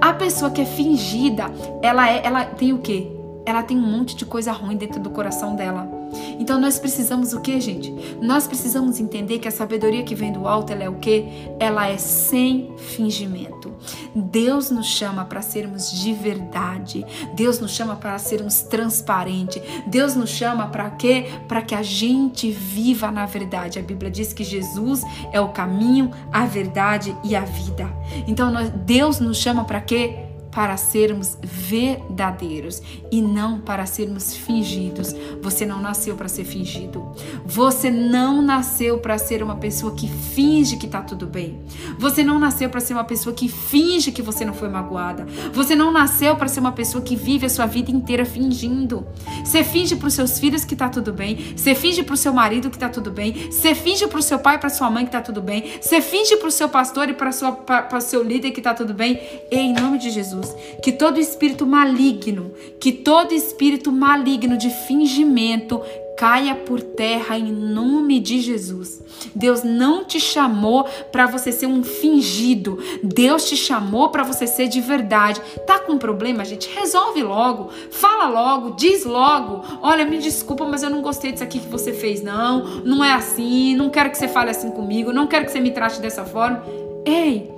[SPEAKER 1] A pessoa que é fingida, ela é, ela tem o quê? Ela tem um monte de coisa ruim dentro do coração dela. Então nós precisamos o que, gente? Nós precisamos entender que a sabedoria que vem do alto, ela é o que? Ela é sem fingimento. Deus nos chama para sermos de verdade. Deus nos chama para sermos transparentes. Deus nos chama para quê? Para que a gente viva na verdade. A Bíblia diz que Jesus é o caminho, a verdade e a vida. Então nós, Deus nos chama para quê? Para sermos verdadeiros e não para sermos fingidos. Você não nasceu para ser fingido. Você não nasceu para ser uma pessoa que finge que tá tudo bem. Você não nasceu para ser uma pessoa que finge que você não foi magoada. Você não nasceu para ser uma pessoa que vive a sua vida inteira fingindo. Você finge para os seus filhos que tá tudo bem. Você finge para o seu marido que tá tudo bem. Você finge para o seu pai, para sua mãe que tá tudo bem. Você finge para o seu pastor e para o seu líder que tá tudo bem. E em nome de Jesus, que todo espírito maligno, que todo espírito maligno de fingimento caia por terra em nome de Jesus. Deus não te chamou para você ser um fingido. Deus te chamou para você ser de verdade. Tá com problema, gente? Resolve logo. Fala logo, diz logo. Olha, me desculpa, mas eu não gostei disso aqui que você fez não. Não é assim. Não quero que você fale assim comigo. Não quero que você me trate dessa forma. Ei,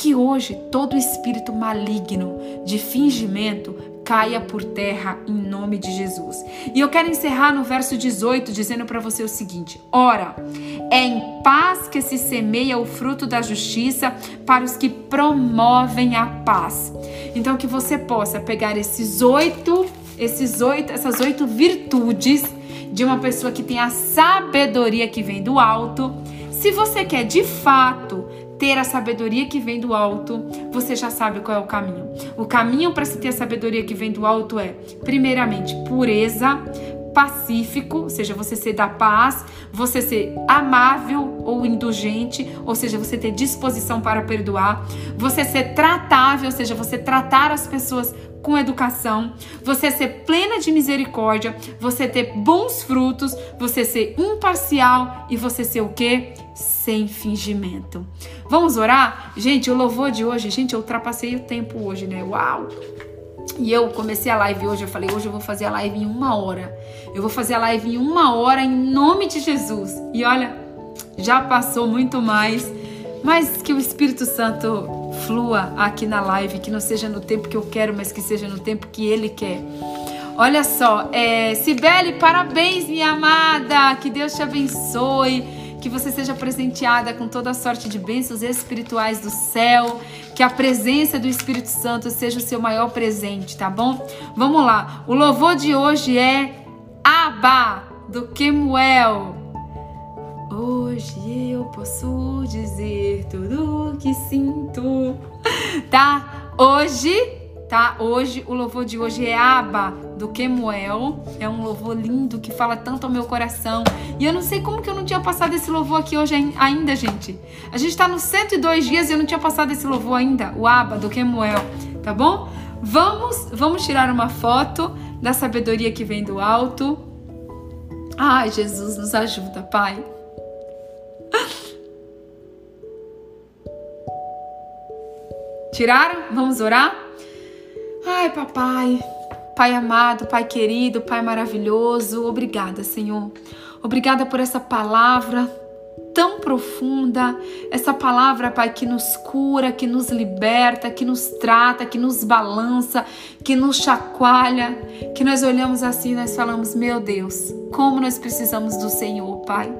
[SPEAKER 1] que hoje todo espírito maligno de fingimento caia por terra em nome de Jesus. E eu quero encerrar no verso 18 dizendo para você o seguinte: Ora, é em paz que se semeia o fruto da justiça para os que promovem a paz. Então que você possa pegar esses oito, esses oito, essas oito virtudes de uma pessoa que tem a sabedoria que vem do alto. Se você quer de fato ter a sabedoria que vem do alto, você já sabe qual é o caminho. O caminho para se ter a sabedoria que vem do alto é, primeiramente, pureza, pacífico, ou seja, você ser da paz, você ser amável ou indulgente, ou seja, você ter disposição para perdoar, você ser tratável, ou seja, você tratar as pessoas com educação, você ser plena de misericórdia, você ter bons frutos, você ser imparcial e você ser o quê? Sem fingimento. Vamos orar? Gente, o louvor de hoje, gente, eu ultrapassei o tempo hoje, né? Uau! E eu comecei a live hoje, eu falei, hoje eu vou fazer a live em uma hora. Eu vou fazer a live em uma hora em nome de Jesus. E olha, já passou muito mais. Mas que o Espírito Santo flua aqui na live, que não seja no tempo que eu quero, mas que seja no tempo que Ele quer. Olha só, é, Cibele, parabéns, minha amada. Que Deus te abençoe que você seja presenteada com toda a sorte de bênçãos espirituais do céu, que a presença do Espírito Santo seja o seu maior presente, tá bom? Vamos lá, o louvor de hoje é Abba, do Kemuel. Hoje eu posso dizer tudo o que sinto, tá? Hoje tá? Hoje, o louvor de hoje é Aba, do Kemuel. É um louvor lindo que fala tanto ao meu coração. E eu não sei como que eu não tinha passado esse louvor aqui hoje ainda, gente. A gente tá nos 102 dias e eu não tinha passado esse louvor ainda, o Aba, do Kemuel, tá bom? Vamos, vamos tirar uma foto da sabedoria que vem do alto. Ai, Jesus, nos ajuda, Pai. Tiraram? Vamos orar? Ai, papai, pai amado, pai querido, pai maravilhoso, obrigada, Senhor. Obrigada por essa palavra tão profunda, essa palavra, Pai, que nos cura, que nos liberta, que nos trata, que nos balança, que nos chacoalha, que nós olhamos assim e nós falamos: Meu Deus, como nós precisamos do Senhor, Pai.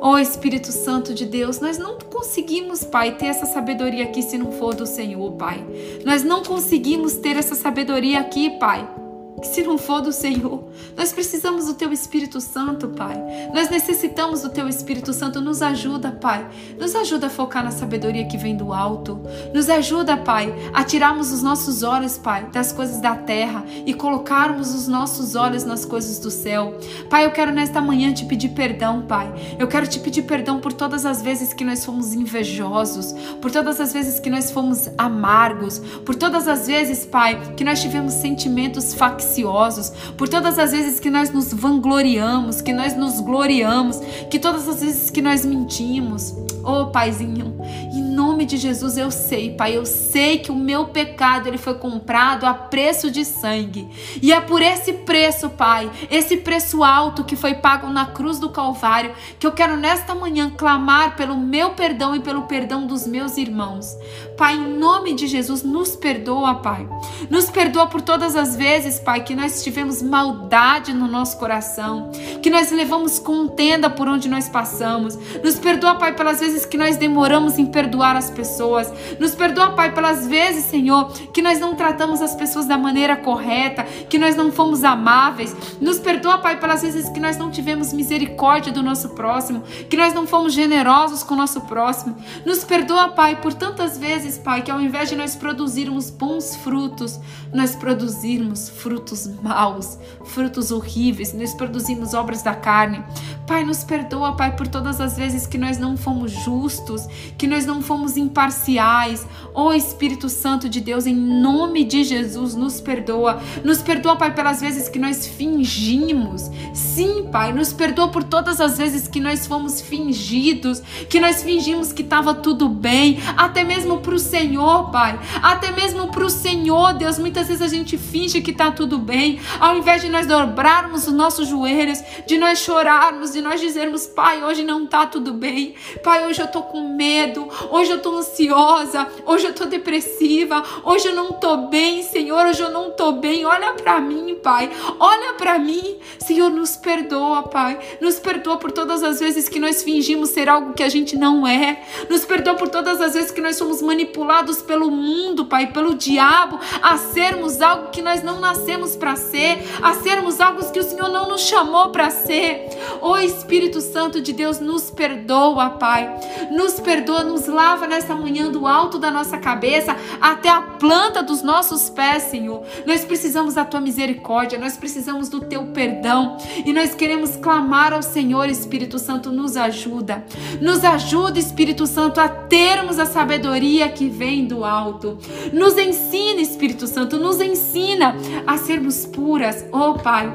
[SPEAKER 1] Ó oh, Espírito Santo de Deus, nós não conseguimos, Pai, ter essa sabedoria aqui se não for do Senhor, Pai. Nós não conseguimos ter essa sabedoria aqui, Pai se não for do Senhor. Nós precisamos do Teu Espírito Santo, Pai. Nós necessitamos do Teu Espírito Santo. Nos ajuda, Pai. Nos ajuda a focar na sabedoria que vem do alto. Nos ajuda, Pai, a tirarmos os nossos olhos, Pai, das coisas da terra e colocarmos os nossos olhos nas coisas do céu. Pai, eu quero nesta manhã te pedir perdão, Pai. Eu quero te pedir perdão por todas as vezes que nós fomos invejosos, por todas as vezes que nós fomos amargos, por todas as vezes, Pai, que nós tivemos sentimentos facciosos ansiosos, por todas as vezes que nós nos vangloriamos, que nós nos gloriamos, que todas as vezes que nós mentimos. Oh, Paizinho, em nome de Jesus eu sei, Pai, eu sei que o meu pecado ele foi comprado a preço de sangue. E é por esse preço, Pai, esse preço alto que foi pago na cruz do Calvário, que eu quero nesta manhã clamar pelo meu perdão e pelo perdão dos meus irmãos. Pai, em nome de Jesus, nos perdoa, Pai. Nos perdoa por todas as vezes, Pai, que nós tivemos maldade no nosso coração, que nós levamos contenda por onde nós passamos. Nos perdoa, Pai, pelas vezes que nós demoramos em perdoar as pessoas. Nos perdoa, Pai, pelas vezes, Senhor, que nós não tratamos as pessoas da maneira correta, que nós não fomos amáveis. Nos perdoa, Pai, pelas vezes que nós não tivemos misericórdia do nosso próximo, que nós não fomos generosos com o nosso próximo. Nos perdoa, Pai, por tantas vezes, Pai, que ao invés de nós produzirmos bons frutos, nós produzirmos frutos maus, frutos horríveis, nós produzimos obras da carne. Pai, nos perdoa, Pai, por todas as vezes que nós não fomos justos, que nós não fomos imparciais. Ó oh, Espírito Santo de Deus, em nome de Jesus, nos perdoa. Nos perdoa, Pai, pelas vezes que nós fingimos. Sim, Pai, nos perdoa por todas as vezes que nós fomos fingidos, que nós fingimos que estava tudo bem, até mesmo para o Senhor, Pai. Até mesmo para o Senhor, Deus, muitas vezes a gente finge que está tudo bem, ao invés de nós dobrarmos os nossos joelhos, de nós chorarmos, de nós dizermos, Pai, hoje não está tudo bem, Pai, hoje eu estou com medo, hoje eu estou ansiosa, hoje eu estou depressiva, hoje eu não estou bem, Senhor, hoje eu não estou bem, olha para mim, Pai, olha para mim, Senhor, nos perdoa, Pai, nos perdoa por todas as vezes que nós fingimos ser algo que a gente não é, nos perdoa por todas as vezes que nós somos manipulados pelo mundo, Pai, pelo diabo, a sermos algo que nós não nascemos para ser, a sermos algo que o Senhor não nos chamou para ser. Oh, Espírito Santo de Deus, nos perdoa, Pai. Nos perdoa, nos lava nessa manhã do alto da nossa cabeça até a planta dos nossos pés, Senhor. Nós precisamos da tua misericórdia, nós precisamos do teu perdão e nós queremos clamar ao Senhor, Espírito Santo, nos ajuda. Nos ajuda, Espírito Santo, a termos a sabedoria que vem do alto. Nos ensina, Espírito Santo, nos ensina a sermos puras, oh Pai.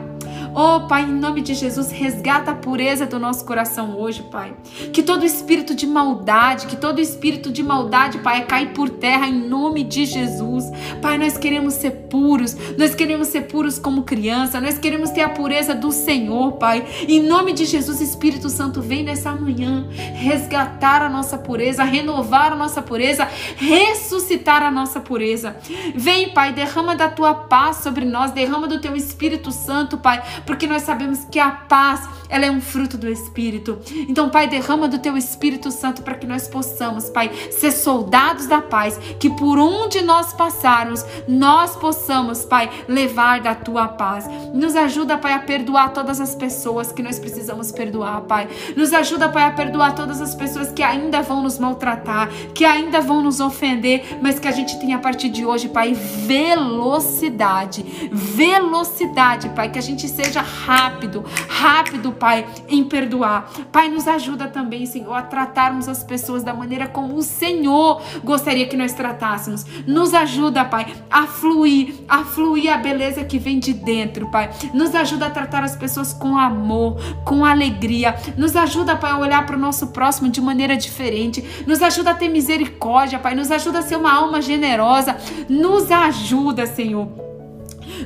[SPEAKER 1] Oh, Pai, em nome de Jesus, resgata a pureza do nosso coração hoje, Pai. Que todo espírito de maldade, que todo espírito de maldade, Pai, cai por terra em nome de Jesus. Pai, nós queremos ser puros, nós queremos ser puros como criança, nós queremos ter a pureza do Senhor, Pai. Em nome de Jesus, Espírito Santo, vem nessa manhã resgatar a nossa pureza, renovar a nossa pureza, ressuscitar a nossa pureza. Vem, Pai, derrama da tua paz sobre nós, derrama do teu Espírito Santo, Pai porque nós sabemos que a paz, ela é um fruto do Espírito. Então, Pai, derrama do teu Espírito Santo para que nós possamos, Pai, ser soldados da paz, que por onde nós passarmos, nós possamos, Pai, levar da tua paz. Nos ajuda, Pai, a perdoar todas as pessoas que nós precisamos perdoar, Pai. Nos ajuda, Pai, a perdoar todas as pessoas que ainda vão nos maltratar, que ainda vão nos ofender, mas que a gente tenha a partir de hoje, Pai, velocidade. Velocidade, Pai, que a gente seja seja rápido, rápido, Pai, em perdoar. Pai, nos ajuda também, Senhor, a tratarmos as pessoas da maneira como o Senhor gostaria que nós tratássemos. Nos ajuda, Pai, a fluir, a fluir a beleza que vem de dentro, Pai. Nos ajuda a tratar as pessoas com amor, com alegria. Nos ajuda, Pai, a olhar para o nosso próximo de maneira diferente. Nos ajuda a ter misericórdia, Pai. Nos ajuda a ser uma alma generosa. Nos ajuda, Senhor.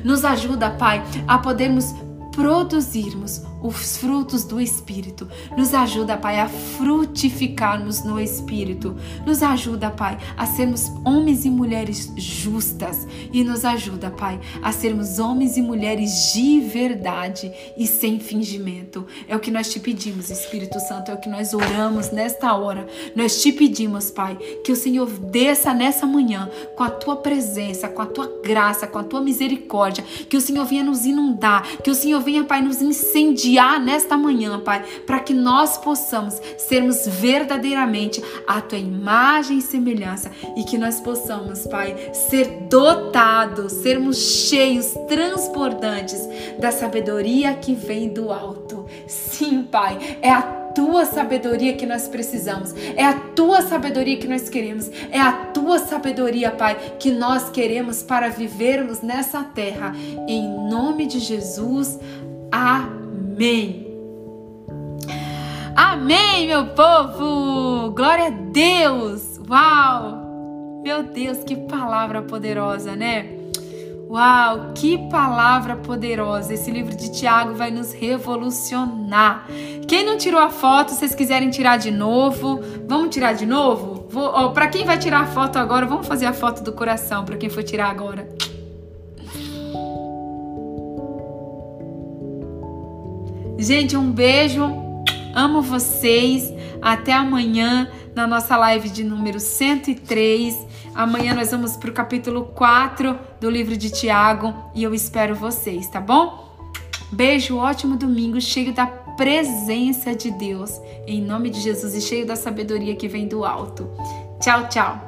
[SPEAKER 1] Nos ajuda, Pai, a podermos produzirmos os frutos do Espírito. Nos ajuda, Pai, a frutificarmos no Espírito. Nos ajuda, Pai, a sermos homens e mulheres justas. E nos ajuda, Pai, a sermos homens e mulheres de verdade e sem fingimento. É o que nós te pedimos, Espírito Santo, é o que nós oramos nesta hora. Nós te pedimos, Pai, que o Senhor desça nessa manhã com a tua presença, com a tua graça, com a tua misericórdia, que o Senhor venha nos inundar, que o Senhor venha, Pai, nos incendiar nesta manhã, Pai, para que nós possamos sermos verdadeiramente a tua imagem e semelhança e que nós possamos, Pai, ser dotados, sermos cheios, transbordantes da sabedoria que vem do alto. Sim, Pai, é a tua sabedoria que nós precisamos, é a tua sabedoria que nós queremos, é a tua sabedoria, Pai, que nós queremos para vivermos nessa terra. Em nome de Jesus, amém. Amém, meu povo! Glória a Deus! Uau! Meu Deus, que palavra poderosa, né? Uau, que palavra poderosa! Esse livro de Tiago vai nos revolucionar. Quem não tirou a foto, vocês quiserem tirar de novo, vamos tirar de novo? Para quem vai tirar a foto agora, vamos fazer a foto do coração para quem for tirar agora. Gente, um beijo. Amo vocês. Até amanhã na nossa live de número 103. Amanhã nós vamos para o capítulo 4 do livro de Tiago e eu espero vocês, tá bom? Beijo, ótimo domingo, cheio da presença de Deus, em nome de Jesus e cheio da sabedoria que vem do alto. Tchau, tchau.